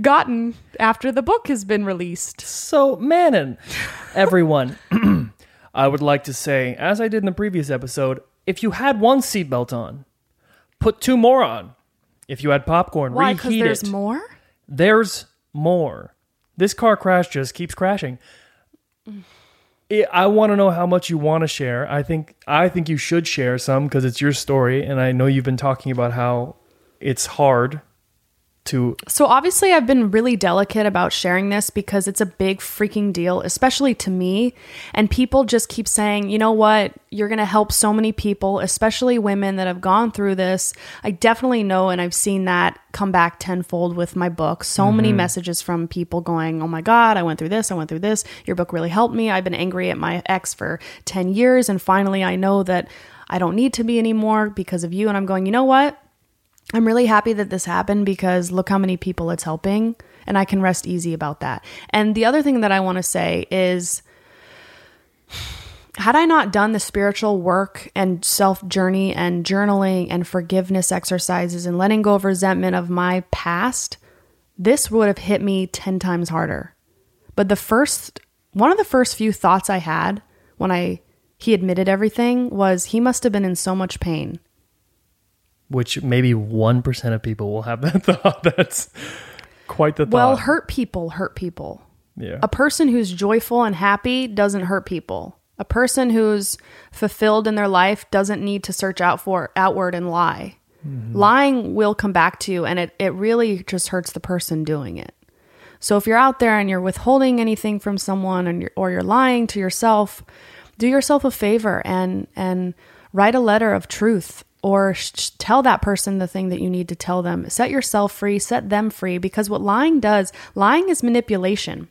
gotten after the book has been released. So, Manon, everyone, I would like to say, as I did in the previous episode, if you had one seatbelt on, put two more on. If you had popcorn, Why? Because reheat there's it. more? There's more. This car crash just keeps crashing. I- I want to know how much you want to share. I think I think you should share some because it's your story, and I know you've been talking about how it's hard to So obviously I've been really delicate about sharing this because it's a big freaking deal, especially to me. And people just keep saying, you know what, you're going to help so many people, especially women that have gone through this. I definitely know, and I've seen that come back tenfold with my book. So many mm-hmm. messages from people going, oh my God, I went through this, I went through this. Your book really helped me. I've been angry at my ex for 10 years. And finally, I know that I don't need to be anymore because of you. And I'm going, you know what? I'm really happy that this happened because look how many people it's helping, and I can rest easy about that. And the other thing that I want to say is had I not done the spiritual work and self journey and journaling and forgiveness exercises and letting go of resentment of my past, this would have hit me 10 times harder. But the first, one of the first few thoughts I had when I, he admitted everything was he must have been in so much pain. Which maybe 1% of people will have that thought. That's quite the thought. Well, hurt people hurt people. yeah. A person who's joyful and happy doesn't hurt people. A person who's fulfilled in their life doesn't need to search out for outward and lie. Mm-hmm. Lying will come back to you and it, it really just hurts the person doing it. So if you're out there and you're withholding anything from someone and you're, or you're lying to yourself, do yourself a favor and and write a letter of truth or sh- tell that person the thing that you need to tell them. Set yourself free, set them free because what lying does, lying is manipulation.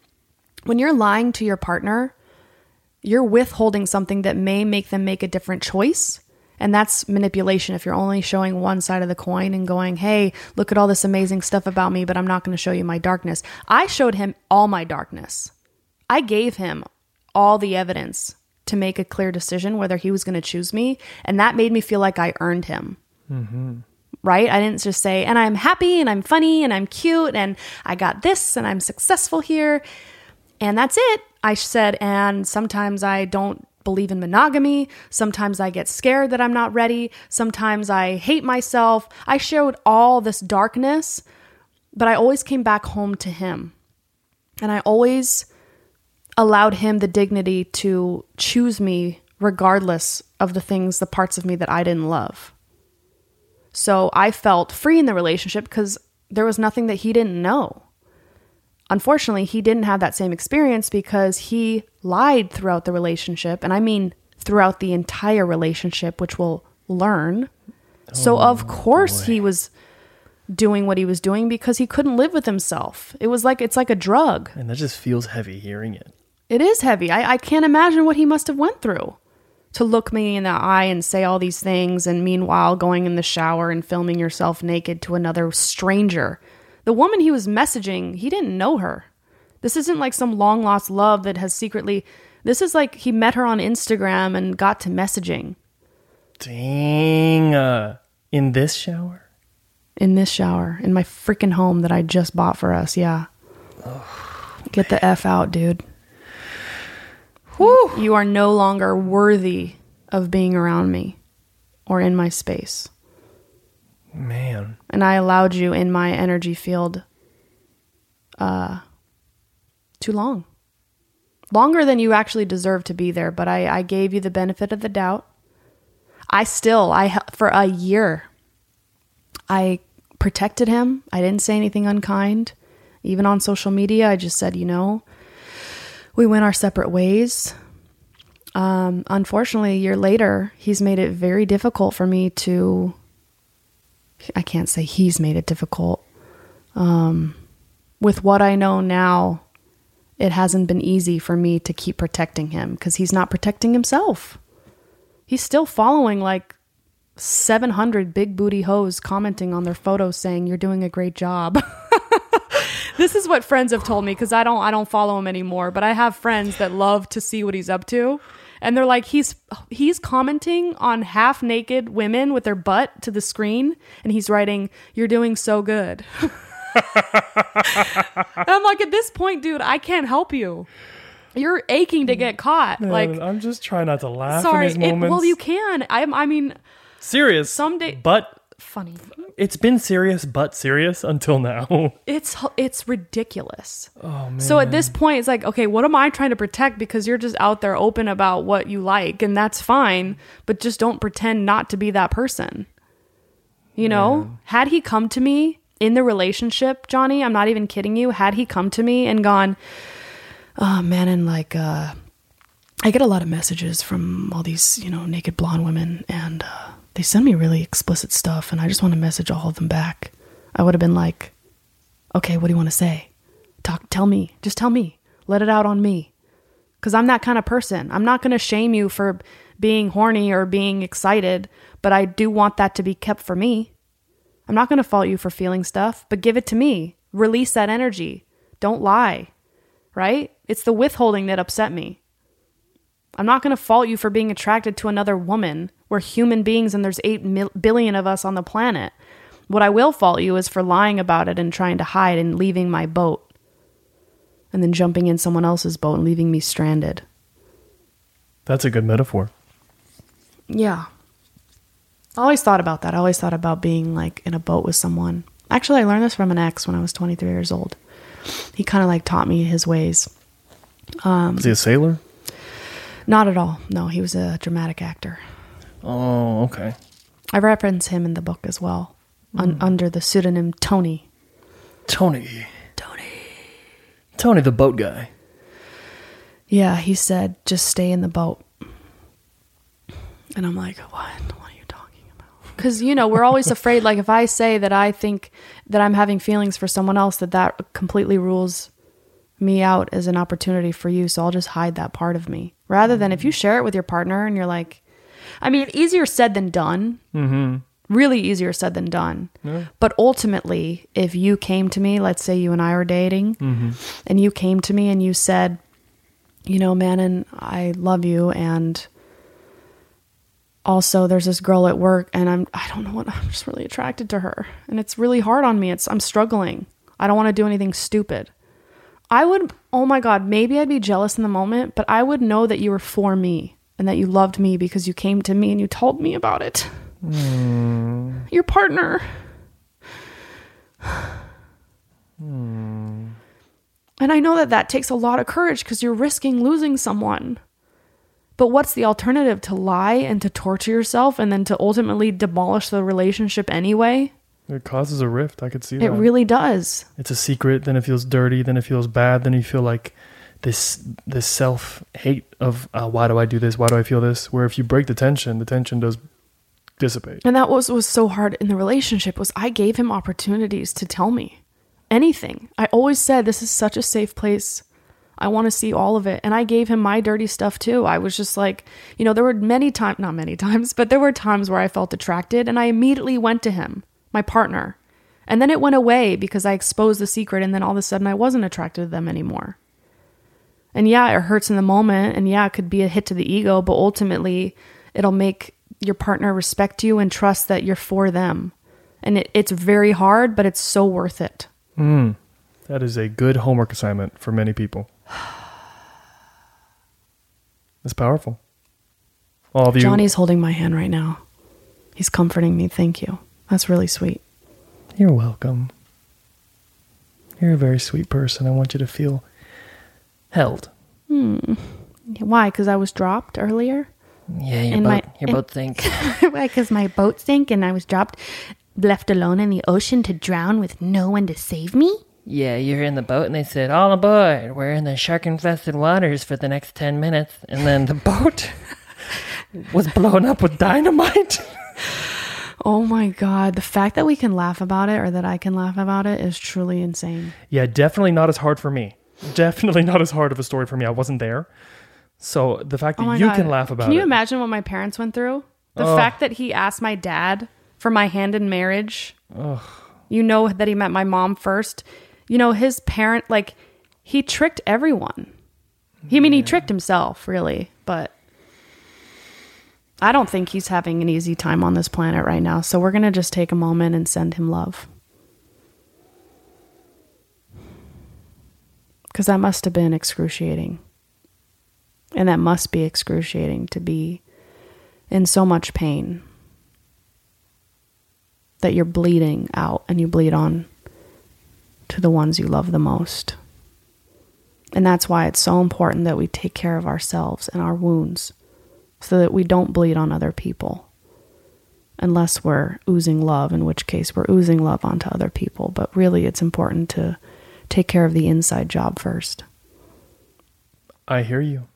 When you're lying to your partner, you're withholding something that may make them make a different choice. And that's manipulation. If you're only showing one side of the coin and going, hey, look at all this amazing stuff about me, but I'm not going to show you my darkness. I showed him all my darkness. I gave him all the evidence to make a clear decision whether he was going to choose me. And that made me feel like I earned him. Mm-hmm. Right? I didn't just say, and I'm happy and I'm funny and I'm cute and I got this and I'm successful here. And that's it. I said, and sometimes I don't believe in monogamy. Sometimes I get scared that I'm not ready. Sometimes I hate myself. I showed all this darkness, but I always came back home to him. And I always allowed him the dignity to choose me regardless of the things, the parts of me that I didn't love. So I felt free in the relationship because there was nothing that he didn't know. Unfortunately, he didn't have that same experience because he lied throughout the relationship. And I mean throughout the entire relationship, which we'll learn. so, oh, of course, he was doing what he was doing because he couldn't live with himself. It was like, it's like a drug. and that just feels heavy hearing it. It is heavy. I, I can't imagine what he must have went through to look me in the eye and say all these things and meanwhile going in the shower and filming yourself naked to another stranger. The woman he was messaging, he didn't know her. This isn't like some long lost love that has secretly this is like he met her on Instagram and got to messaging Dang. Uh, in this shower? in this shower in my freaking home that I just bought for us. Yeah. Get the F out, dude. Whew. You are no longer worthy of being around me or in my space. Man. And I allowed you in my energy field uh too long. Longer than you actually deserve to be there, but I, I gave you the benefit of the doubt. I still I for a year I protected him. I didn't say anything unkind. Even on social media, I just said, you know, we went our separate ways. Um, unfortunately, a year later, he's made it very difficult for me to. I can't say he's made it difficult. Um, with what I know now, it hasn't been easy for me to keep protecting him because he's not protecting himself. He's still following like 700 big booty hoes commenting on their photos saying you're doing a great job. this is what friends have told me because I don't I don't follow him anymore, but I have friends that love to see what he's up to. And they're like he's he's commenting on half naked women with their butt to the screen and he's writing you're doing so good. I'm like at this point, dude, I can't help you. You're aching to get caught. like I'm just trying not to laugh sorry, in these it, well you can. I I mean serious. someday- But funny. it's been serious, but serious until now. It's it's ridiculous. Oh man. So at this point it's like, okay, what am I trying to protect because you're just out there open about what you like and that's fine, but just don't pretend not to be that person. You know? Had he come to me in the relationship, Johnny, I'm not even kidding you, had he come to me and gone, "Oh man, and like uh I get a lot of messages from all these, you know, naked blonde women, and uh, they send me really explicit stuff, and I just want to message all of them back. I would have been like, okay, what do you want to say? Talk, tell me, just tell me, let it out on me, because I'm that kind of person. I'm not going to shame you for being horny or being excited, but I do want that to be kept for me. I'm not going to fault you for feeling stuff, but give it to me. Release that energy. Don't lie, right? It's the withholding that upset me. I'm not going to fault you for being attracted to another woman. We're human beings and there's 8 mil- billion of us on the planet. What I will fault you is for lying about it and trying to hide and leaving my boat. And then jumping in someone else's boat and leaving me stranded. That's a good metaphor. Yeah. I always thought about that. I always thought about being like in a boat with someone. Actually, I learned this from an ex when I was 23 years old. He kind of like taught me his ways. Um, Is he a sailor? Not at all. No, he was a dramatic actor. Oh, okay. I reference him in the book as well, un- hmm. under the pseudonym Tony. Tony. Tony. Tony, the boat guy. Yeah, he said, just stay in the boat. And I'm like, what? What are you talking about? Because, you know, we're always afraid, like, if I say that I think that I'm having feelings for someone else, that that completely rules me out as an opportunity for you. So I'll just hide that part of me. Rather than if you hmm. share it with your partner and you're like, I mean, easier said than done. Mm-hmm. Really easier said than done. But ultimately, if you came to me, let's say you and I were dating, and you came to me and you said, you know, Manon, I love you, and also there's this girl at work, and I'm I don't know what I'm just really attracted to her, and it's really hard on me. It's I'm struggling. I don't want to do anything stupid. I would, oh my God, maybe I'd be jealous in the moment, but I would know that you were for me and that you loved me because you came to me and you told me about it. Hmm. Your partner. Hmm. And I know that that takes a lot of courage because you're risking losing someone. But what's the alternative? To lie and to torture yourself and then to ultimately demolish the relationship anyway? It causes a rift. I could see It that. really does. it's a secret. Then it feels dirty. Then it feels bad. Then you feel like this this self hate of uh, why do I do this? Why do I feel this? Where if you break the tension, the tension does dissipate. And that was was so hard in the relationship was I gave him opportunities to tell me anything. I always said this is such a safe place. I want to see all of it. And I gave him my dirty stuff too. I was just like, you know, there were many times, not many times, but there were times where I felt attracted and I immediately went to him, my partner. And then it went away because I exposed the secret and then all of a sudden I wasn't attracted to them anymore. And yeah, it hurts in the moment and yeah, it could be a hit to the ego, but ultimately it'll make your partner respect you and trust that you're for them. And it, it's very hard, but it's so worth it. Hmm. That is a good homework assignment for many people. It's powerful. All of you. Johnny's holding my hand right now. He's comforting me. Thank you. That's really sweet. You're welcome. You're a very sweet person. I want you to feel held. Hmm. Why? Because I was dropped earlier? Yeah, your And boat, my- your and- boat sink. Why? Because my boat sank and I was dropped, left alone in the ocean to drown with no one to save me? Yeah, you're in the boat, and they said, "All aboard! We're in the shark-infested waters for the next ten minutes." And then the boat was blown up with dynamite. Oh my God. The fact that we can laugh about it or that I can laugh about it is truly insane. Yeah, definitely not as hard for me. Definitely not as hard of a story for me. I wasn't there. So the fact oh that Oh you God. can laugh about it. Can you it. imagine what my parents went through? The fact that he asked my dad for my hand in marriage. You know that he met my mom first. You know, his parent, like, he tricked everyone. He I mean he tricked himself, really, but I don't think he's having an easy time on this planet right now. So we're gonna just take a moment and send him love. Because that must have been excruciating. And that must be excruciating to be in so much pain that you're bleeding out and you bleed on to the ones you love the most. And that's why it's so important that we take care of ourselves and our wounds so that we don't bleed on other people. Unless we're oozing love, in which case we're oozing love onto other people. But really, it's important to take care of the inside job first. I hear you.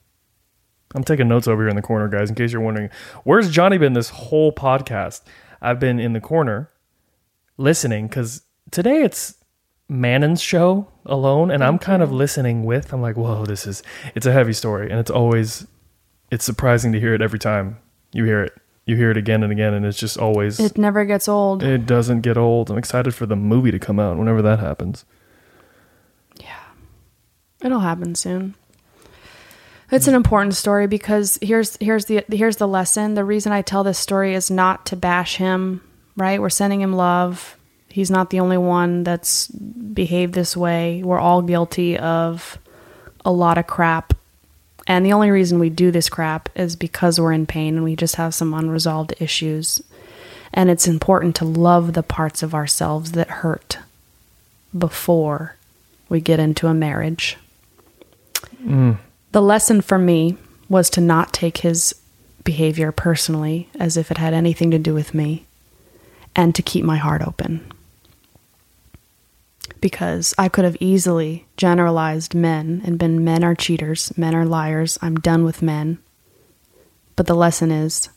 I'm taking notes over here in the corner, guys, in case you're wondering, where's Johnny been this whole podcast? I've been in the corner listening because today it's Manon's show alone, and I'm kind of mm-hmm. listening with. I'm like, whoa, this is it's a heavy story, and it's always it's surprising to hear it every time you hear it. You hear it again and again, and it's just always It never gets old. it doesn't get old. I'm excited for the movie to come out whenever that happens. It'll happen soon. It's an important story because here's here's the here's the lesson. The reason I tell this story is not to bash him, right? We're sending him love. He's not the only one that's behaved this way. We're all guilty of a lot of crap. And the only reason we do this crap is because we're in pain and we just have some unresolved issues. And it's important to love the parts of ourselves that hurt before we get into a marriage. The lesson for me was to not take his behavior personally as if it had anything to do with me and to keep my heart open. Because I could have easily generalized men and been men are cheaters, men are liars, I'm done with men. But the lesson is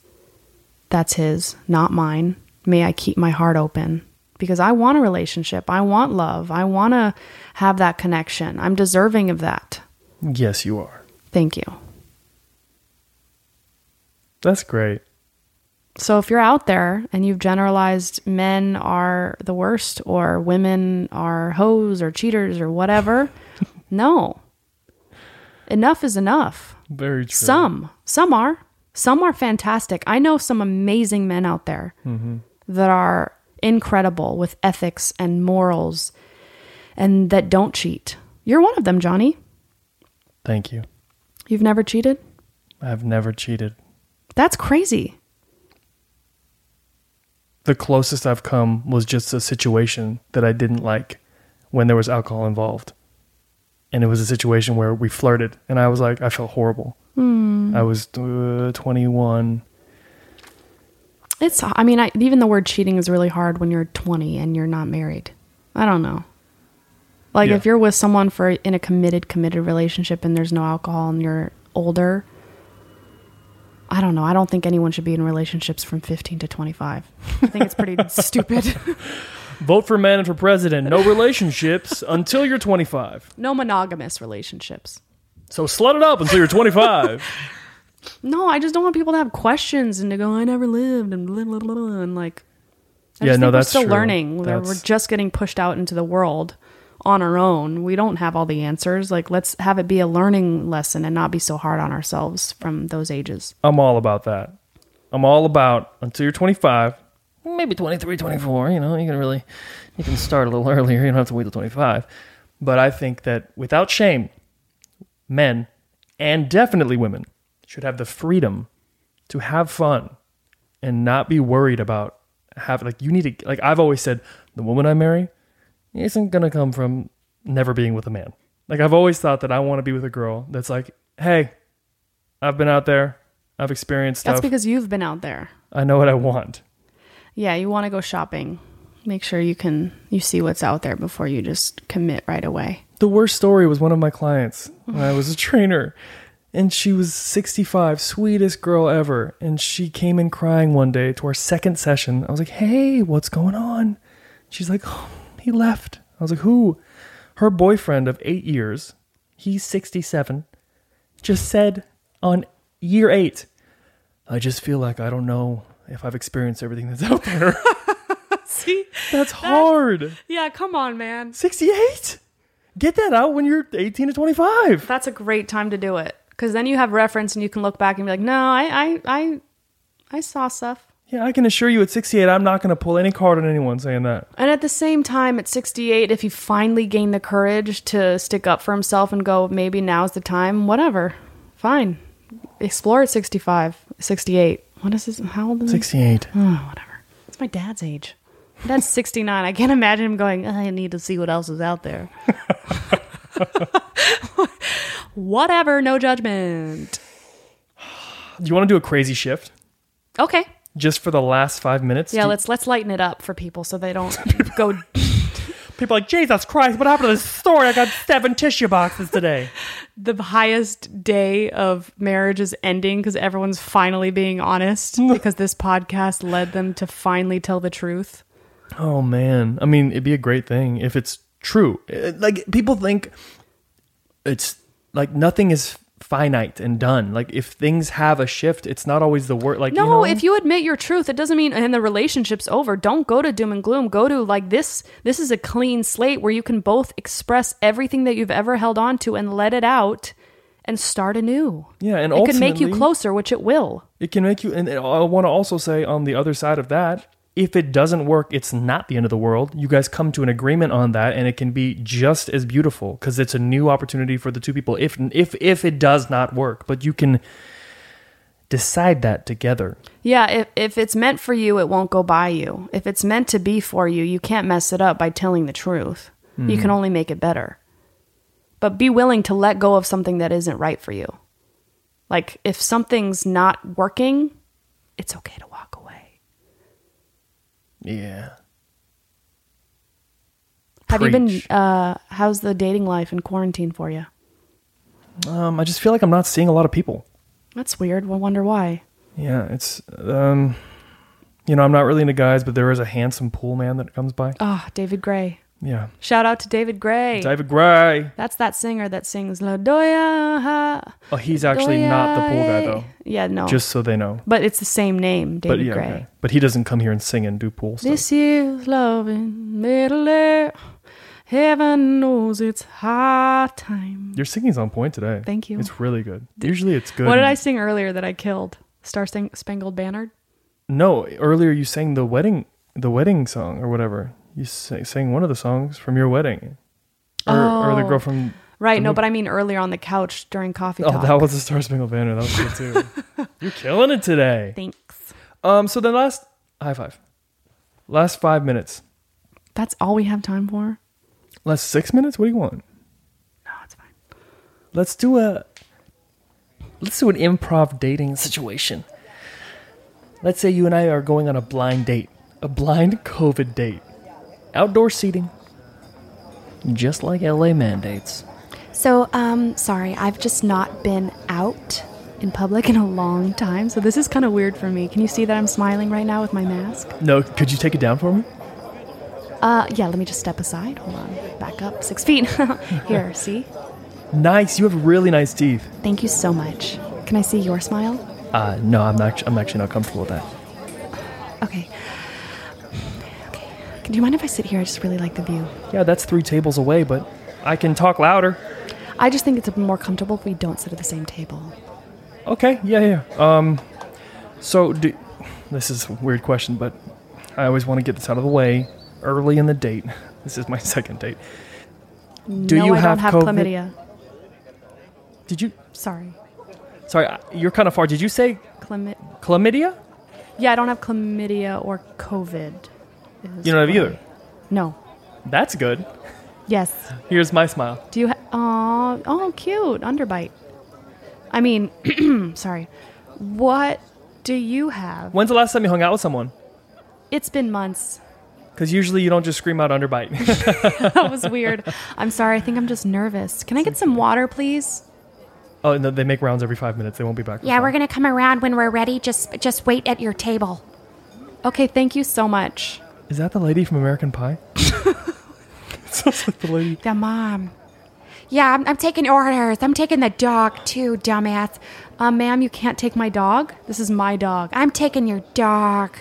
that's his, not mine. May I keep my heart open because I want a relationship. I want love. I want to have that connection. I'm deserving of that. Yes, you are. Thank you. That's great. So if you're out there and you've generalized men are the worst or women are hoes or cheaters or whatever, no. Enough is enough. Very true. Some, some are. Some are fantastic. I know some amazing men out there mm-hmm. that are incredible with ethics and morals and that don't cheat. You're one of them, Johnny. Thank you. You've never cheated? I've never cheated. That's crazy. The closest I've come was just a situation that I didn't like when there was alcohol involved. And it was a situation where we flirted, and I was like, I felt horrible. I was uh, 21. It's, I mean, I, even the word cheating is really hard when you're 20 and you're not married. I don't know. Like Yeah. if you're with someone for in a committed, committed relationship and there's no alcohol and you're older, I don't know. I don't think anyone should be in relationships from 15 to 25. I think it's pretty stupid. Vote for Manon for president. No relationships until you're 25. No monogamous relationships. So slut it up until you're 25. No, I just don't want people to have questions and to go, I never lived and blah, blah, blah, blah," and like, I Yeah, no, that's we're still true. learning. We're, we're just getting pushed out into the world on our own. We don't have all the answers. Like, let's have it be a learning lesson and not be so hard on ourselves from those ages. I'm all about that. I'm all about until you're 25. Maybe 23, 24. You know, you can really, you can start a little earlier. You don't have to wait till 25. But I think that without shame, men and definitely women should have the freedom to have fun and not be worried about having like you need to like I've always said the woman I marry isn't gonna come from never being with a man. Like I've always thought that I want to be with a girl that's like, hey, I've been out there, I've experienced stuff, That's because you've been out there. I know what I want. Yeah, you want to go shopping. Make sure you can you see what's out there before you just commit right away. The worst story was one of my clients when I was a trainer. And she was 65, sweetest girl ever. And she came in crying one day to our second session. I was like, hey, what's going on? She's like, oh, he left. I was like, who? Her boyfriend of eight years, he's 67, just said on year eight, I just feel like I don't know if I've experienced everything that's out there. See? that's hard. Yeah, come on, man. 68? Get that out when you're 18 to 25. That's a great time to do it because then you have reference and you can look back and be like, no, I, I, I, I saw stuff. Yeah, I can assure you at 68, I'm not going to pull any card on anyone saying that. And at the same time, at 68, if he finally gained the courage to stick up for himself and go, maybe now's the time, whatever, fine. Explore at 65, 68. What is this? How old is he? 68. Oh, whatever. It's my dad's age. Dad's 69. I can't imagine him going, I need to see what else is out there. whatever, no judgment. Do you want to do a crazy shift Okay. Just for the last five minutes? Yeah, Do- let's let's lighten it up for people so they don't go People are like, Jesus Christ, what happened to this story? I got seven tissue boxes today. the highest day of marriage is ending because everyone's finally being honest because this podcast led them to finally tell the truth. oh, man. I mean, it'd be a great thing if it's true. Uh, Like, people think it's like nothing is finite and done. Like, if things have a shift, it's not always the word. Like, No, you know, if you admit your truth, it doesn't mean and the relationship's over. Don't go to doom and gloom. Go to like this. This is a clean slate where you can both express everything that you've ever held on to and let it out and start anew. Yeah, and it can make you closer, which it will. It can make you, and I want to also say on the other side of that, if it doesn't work, it's not the end of the world. You guys come to an agreement on that, and it can be just as beautiful because it's a new opportunity for the two people. If if if it does not work, but you can decide that together. Yeah, if, if it's meant for you, it won't go by you. If it's meant to be for you, you can't mess it up by telling the truth. You hmm. can only make it better. But be willing to let go of something that isn't right for you. Like, if something's not working, it's okay to walk. Yeah. Have you been, uh, how's the dating life in quarantine for you? Um, I just feel like I'm not seeing a lot of people. That's weird. I wonder why. Yeah, it's um, you know, I'm not really into guys, but there is a handsome pool man that comes by. Oh, David Gray. Yeah, Shout out to David Gray. David Gray. That's that singer that sings La Doya. Ha, Oh, he's actually not the pool guy though. Yeah, no. Just so they know. But it's the same name, David but yeah, Gray. okay. but he doesn't come here and sing and do pool stuff. This year's love in middle air. Heaven knows it's hard time. Your singing's on point today. Thank you. It's really good. Usually it's good. What did I sing earlier that I killed? Star Spangled Banner? No, earlier you sang the wedding, the wedding song or whatever. You sang, sang one of the songs from your wedding, or, or the Oh. girl from. Right, no, movie- but I mean earlier on the couch during coffee Oh, talk. that was the Star Spangled Banner. That was good too. You're killing it today. Thanks. Um, so then last high five, last five minutes, That's all we have time for? last six minutes. What do you want? No, it's fine. Let's do a. Let's do an improv dating situation. Let's say you and I are going on a blind date, a blind COVID date, outdoor seating. Just like LA mandates. So, um, sorry, I've just not been out in public in a long time, so this is kind of weird for me. Can you see that I'm smiling right now with my mask? No, could you take it down for me? Uh, yeah, let me just step aside. Hold on. Back up six feet. Here, see? Nice. You have really nice teeth. Thank you so much. Can I see your smile? Uh, no, I'm not. I'm actually not comfortable with that. Okay. Do you mind if I sit here? I just really like the view. Yeah, that's three tables away, but I can talk louder. I just think it's more comfortable if we don't sit at the same table. Okay. Yeah, yeah. Um, so do, this is a weird question, but I always want to get this out of the way early in the date. This is my second date. Do no, you I have don't have COVID? chlamydia. Did you? Sorry. Sorry, you're kind of far. Did you say Chlamydia? chlamydia? Yeah, I don't have chlamydia or COVID. Is You don't have either. No. That's good. Yes. Here's my smile. Do you have? Oh, oh, cute underbite. I mean, sorry. What do you have? When's the last time you hung out with someone? It's been months. Because usually you don't just scream out underbite. That was weird. I'm sorry. I think I'm just nervous. Can I get some water, please? oh, and they make rounds every five minutes. They won't be back. Yeah, we're gonna come around when we're ready. Just just wait at your table. Okay, thank you so much. Is that the lady from American Pie? Sounds like the lady. The mom. Yeah, I'm, I'm taking orders. I'm taking the dog too, dumbass. Uh, ma'am, you can't take my dog. This is my dog. I'm taking your dog.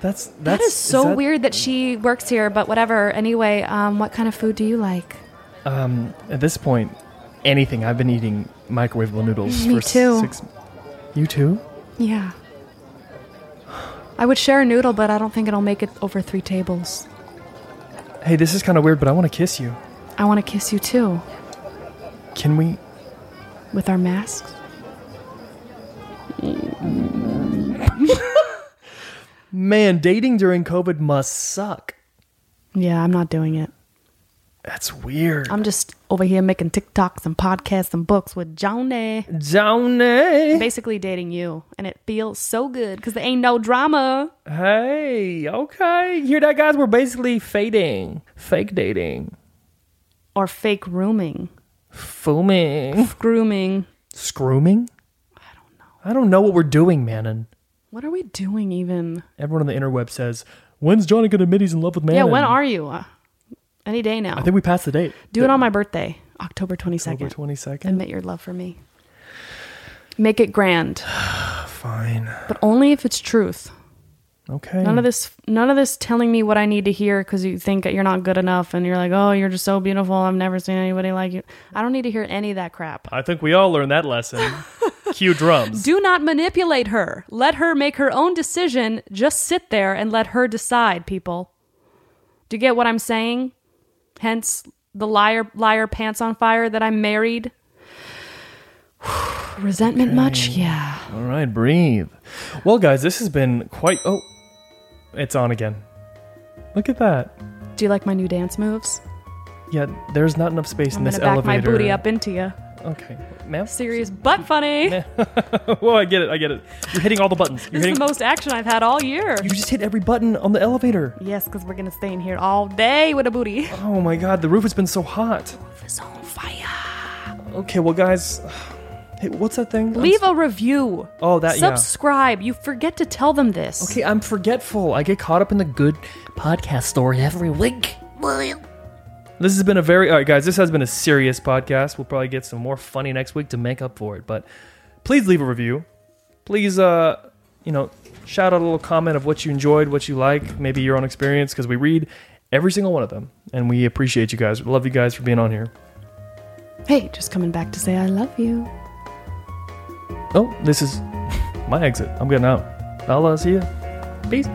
That's that's That is so that- weird that she works here, but whatever. Anyway, um, what kind of food do you like? Um, at this point, anything. I've been eating microwavable noodles Me for too. six. You too? Yeah. I would share a noodle, but I don't think it'll make it over three tables. Hey, this is kind of weird, but I want to kiss you. I want to kiss you too, Can we? with our masks. Man, dating during COVID must suck. Yeah, I'm not doing it. That's weird. I'm just over here making TikToks and podcasts and books with Johnny. Johnny. Basically dating you, and it feels so good because there ain't no drama. Hey, okay. You hear that, guys? We're basically fading, fake dating, Or fake rooming. foaming, Grooming. scrooming. I don't know. I don't know what we're doing, Manon. What are we doing even? Everyone on the interweb says, "When's Johnny gonna admit he's in love with Manon?" Yeah, when are you? Uh, any day now. I think we passed the date. Do it on my birthday, October 22nd. October twenty second. Admit your love for me. Make it grand, Fine. but only if it's truth. Okay. None of this none of this telling me what I need to hear cuz you think you're not good enough and you're like, "Oh, you're just so beautiful. I've never seen anybody like you." I don't need to hear any of that crap. I think we all learned that lesson. Cue drums. Do not manipulate her. Let her make her own decision. Just sit there and let her decide, people. Do you get what I'm saying? Hence the liar liar pants on fire that I'm married. Resentment much? Yeah. All right, breathe. Well, guys, this has been quite. Oh, it's on again. Look at that. Do you like my new dance moves? Yeah, there's not enough space I'm in this back elevator. my booty up into you. Okay, ma'am. Serious but funny. Whoa, I get it. I get it. You're hitting all the buttons. You're This is hitting. the most action I've had all year. you just hit every button on the elevator. Yes, because we're gonna stay in here all day with a booty. Oh my god, the roof has been so hot. It's on fire. Okay, well, guys, hey, what's that thing? I'm Leave s- a review. Oh, that yeah. Subscribe. You forget to tell them this. Okay, I'm forgetful. I get caught up in the good. Podcast story every week. This has been a very all right, guys. This has been a serious podcast. We'll probably get some more funny next week to make up for it. But please leave a review. Please, uh, you know, shout out a little comment of what you enjoyed, what you like, maybe your own experience, because we read every single one of them, and we appreciate you guys. We love you guys for being on here. Hey, just coming back to say I love you. Oh, this is my exit. I'm getting out. I'll uh, see you. Peace.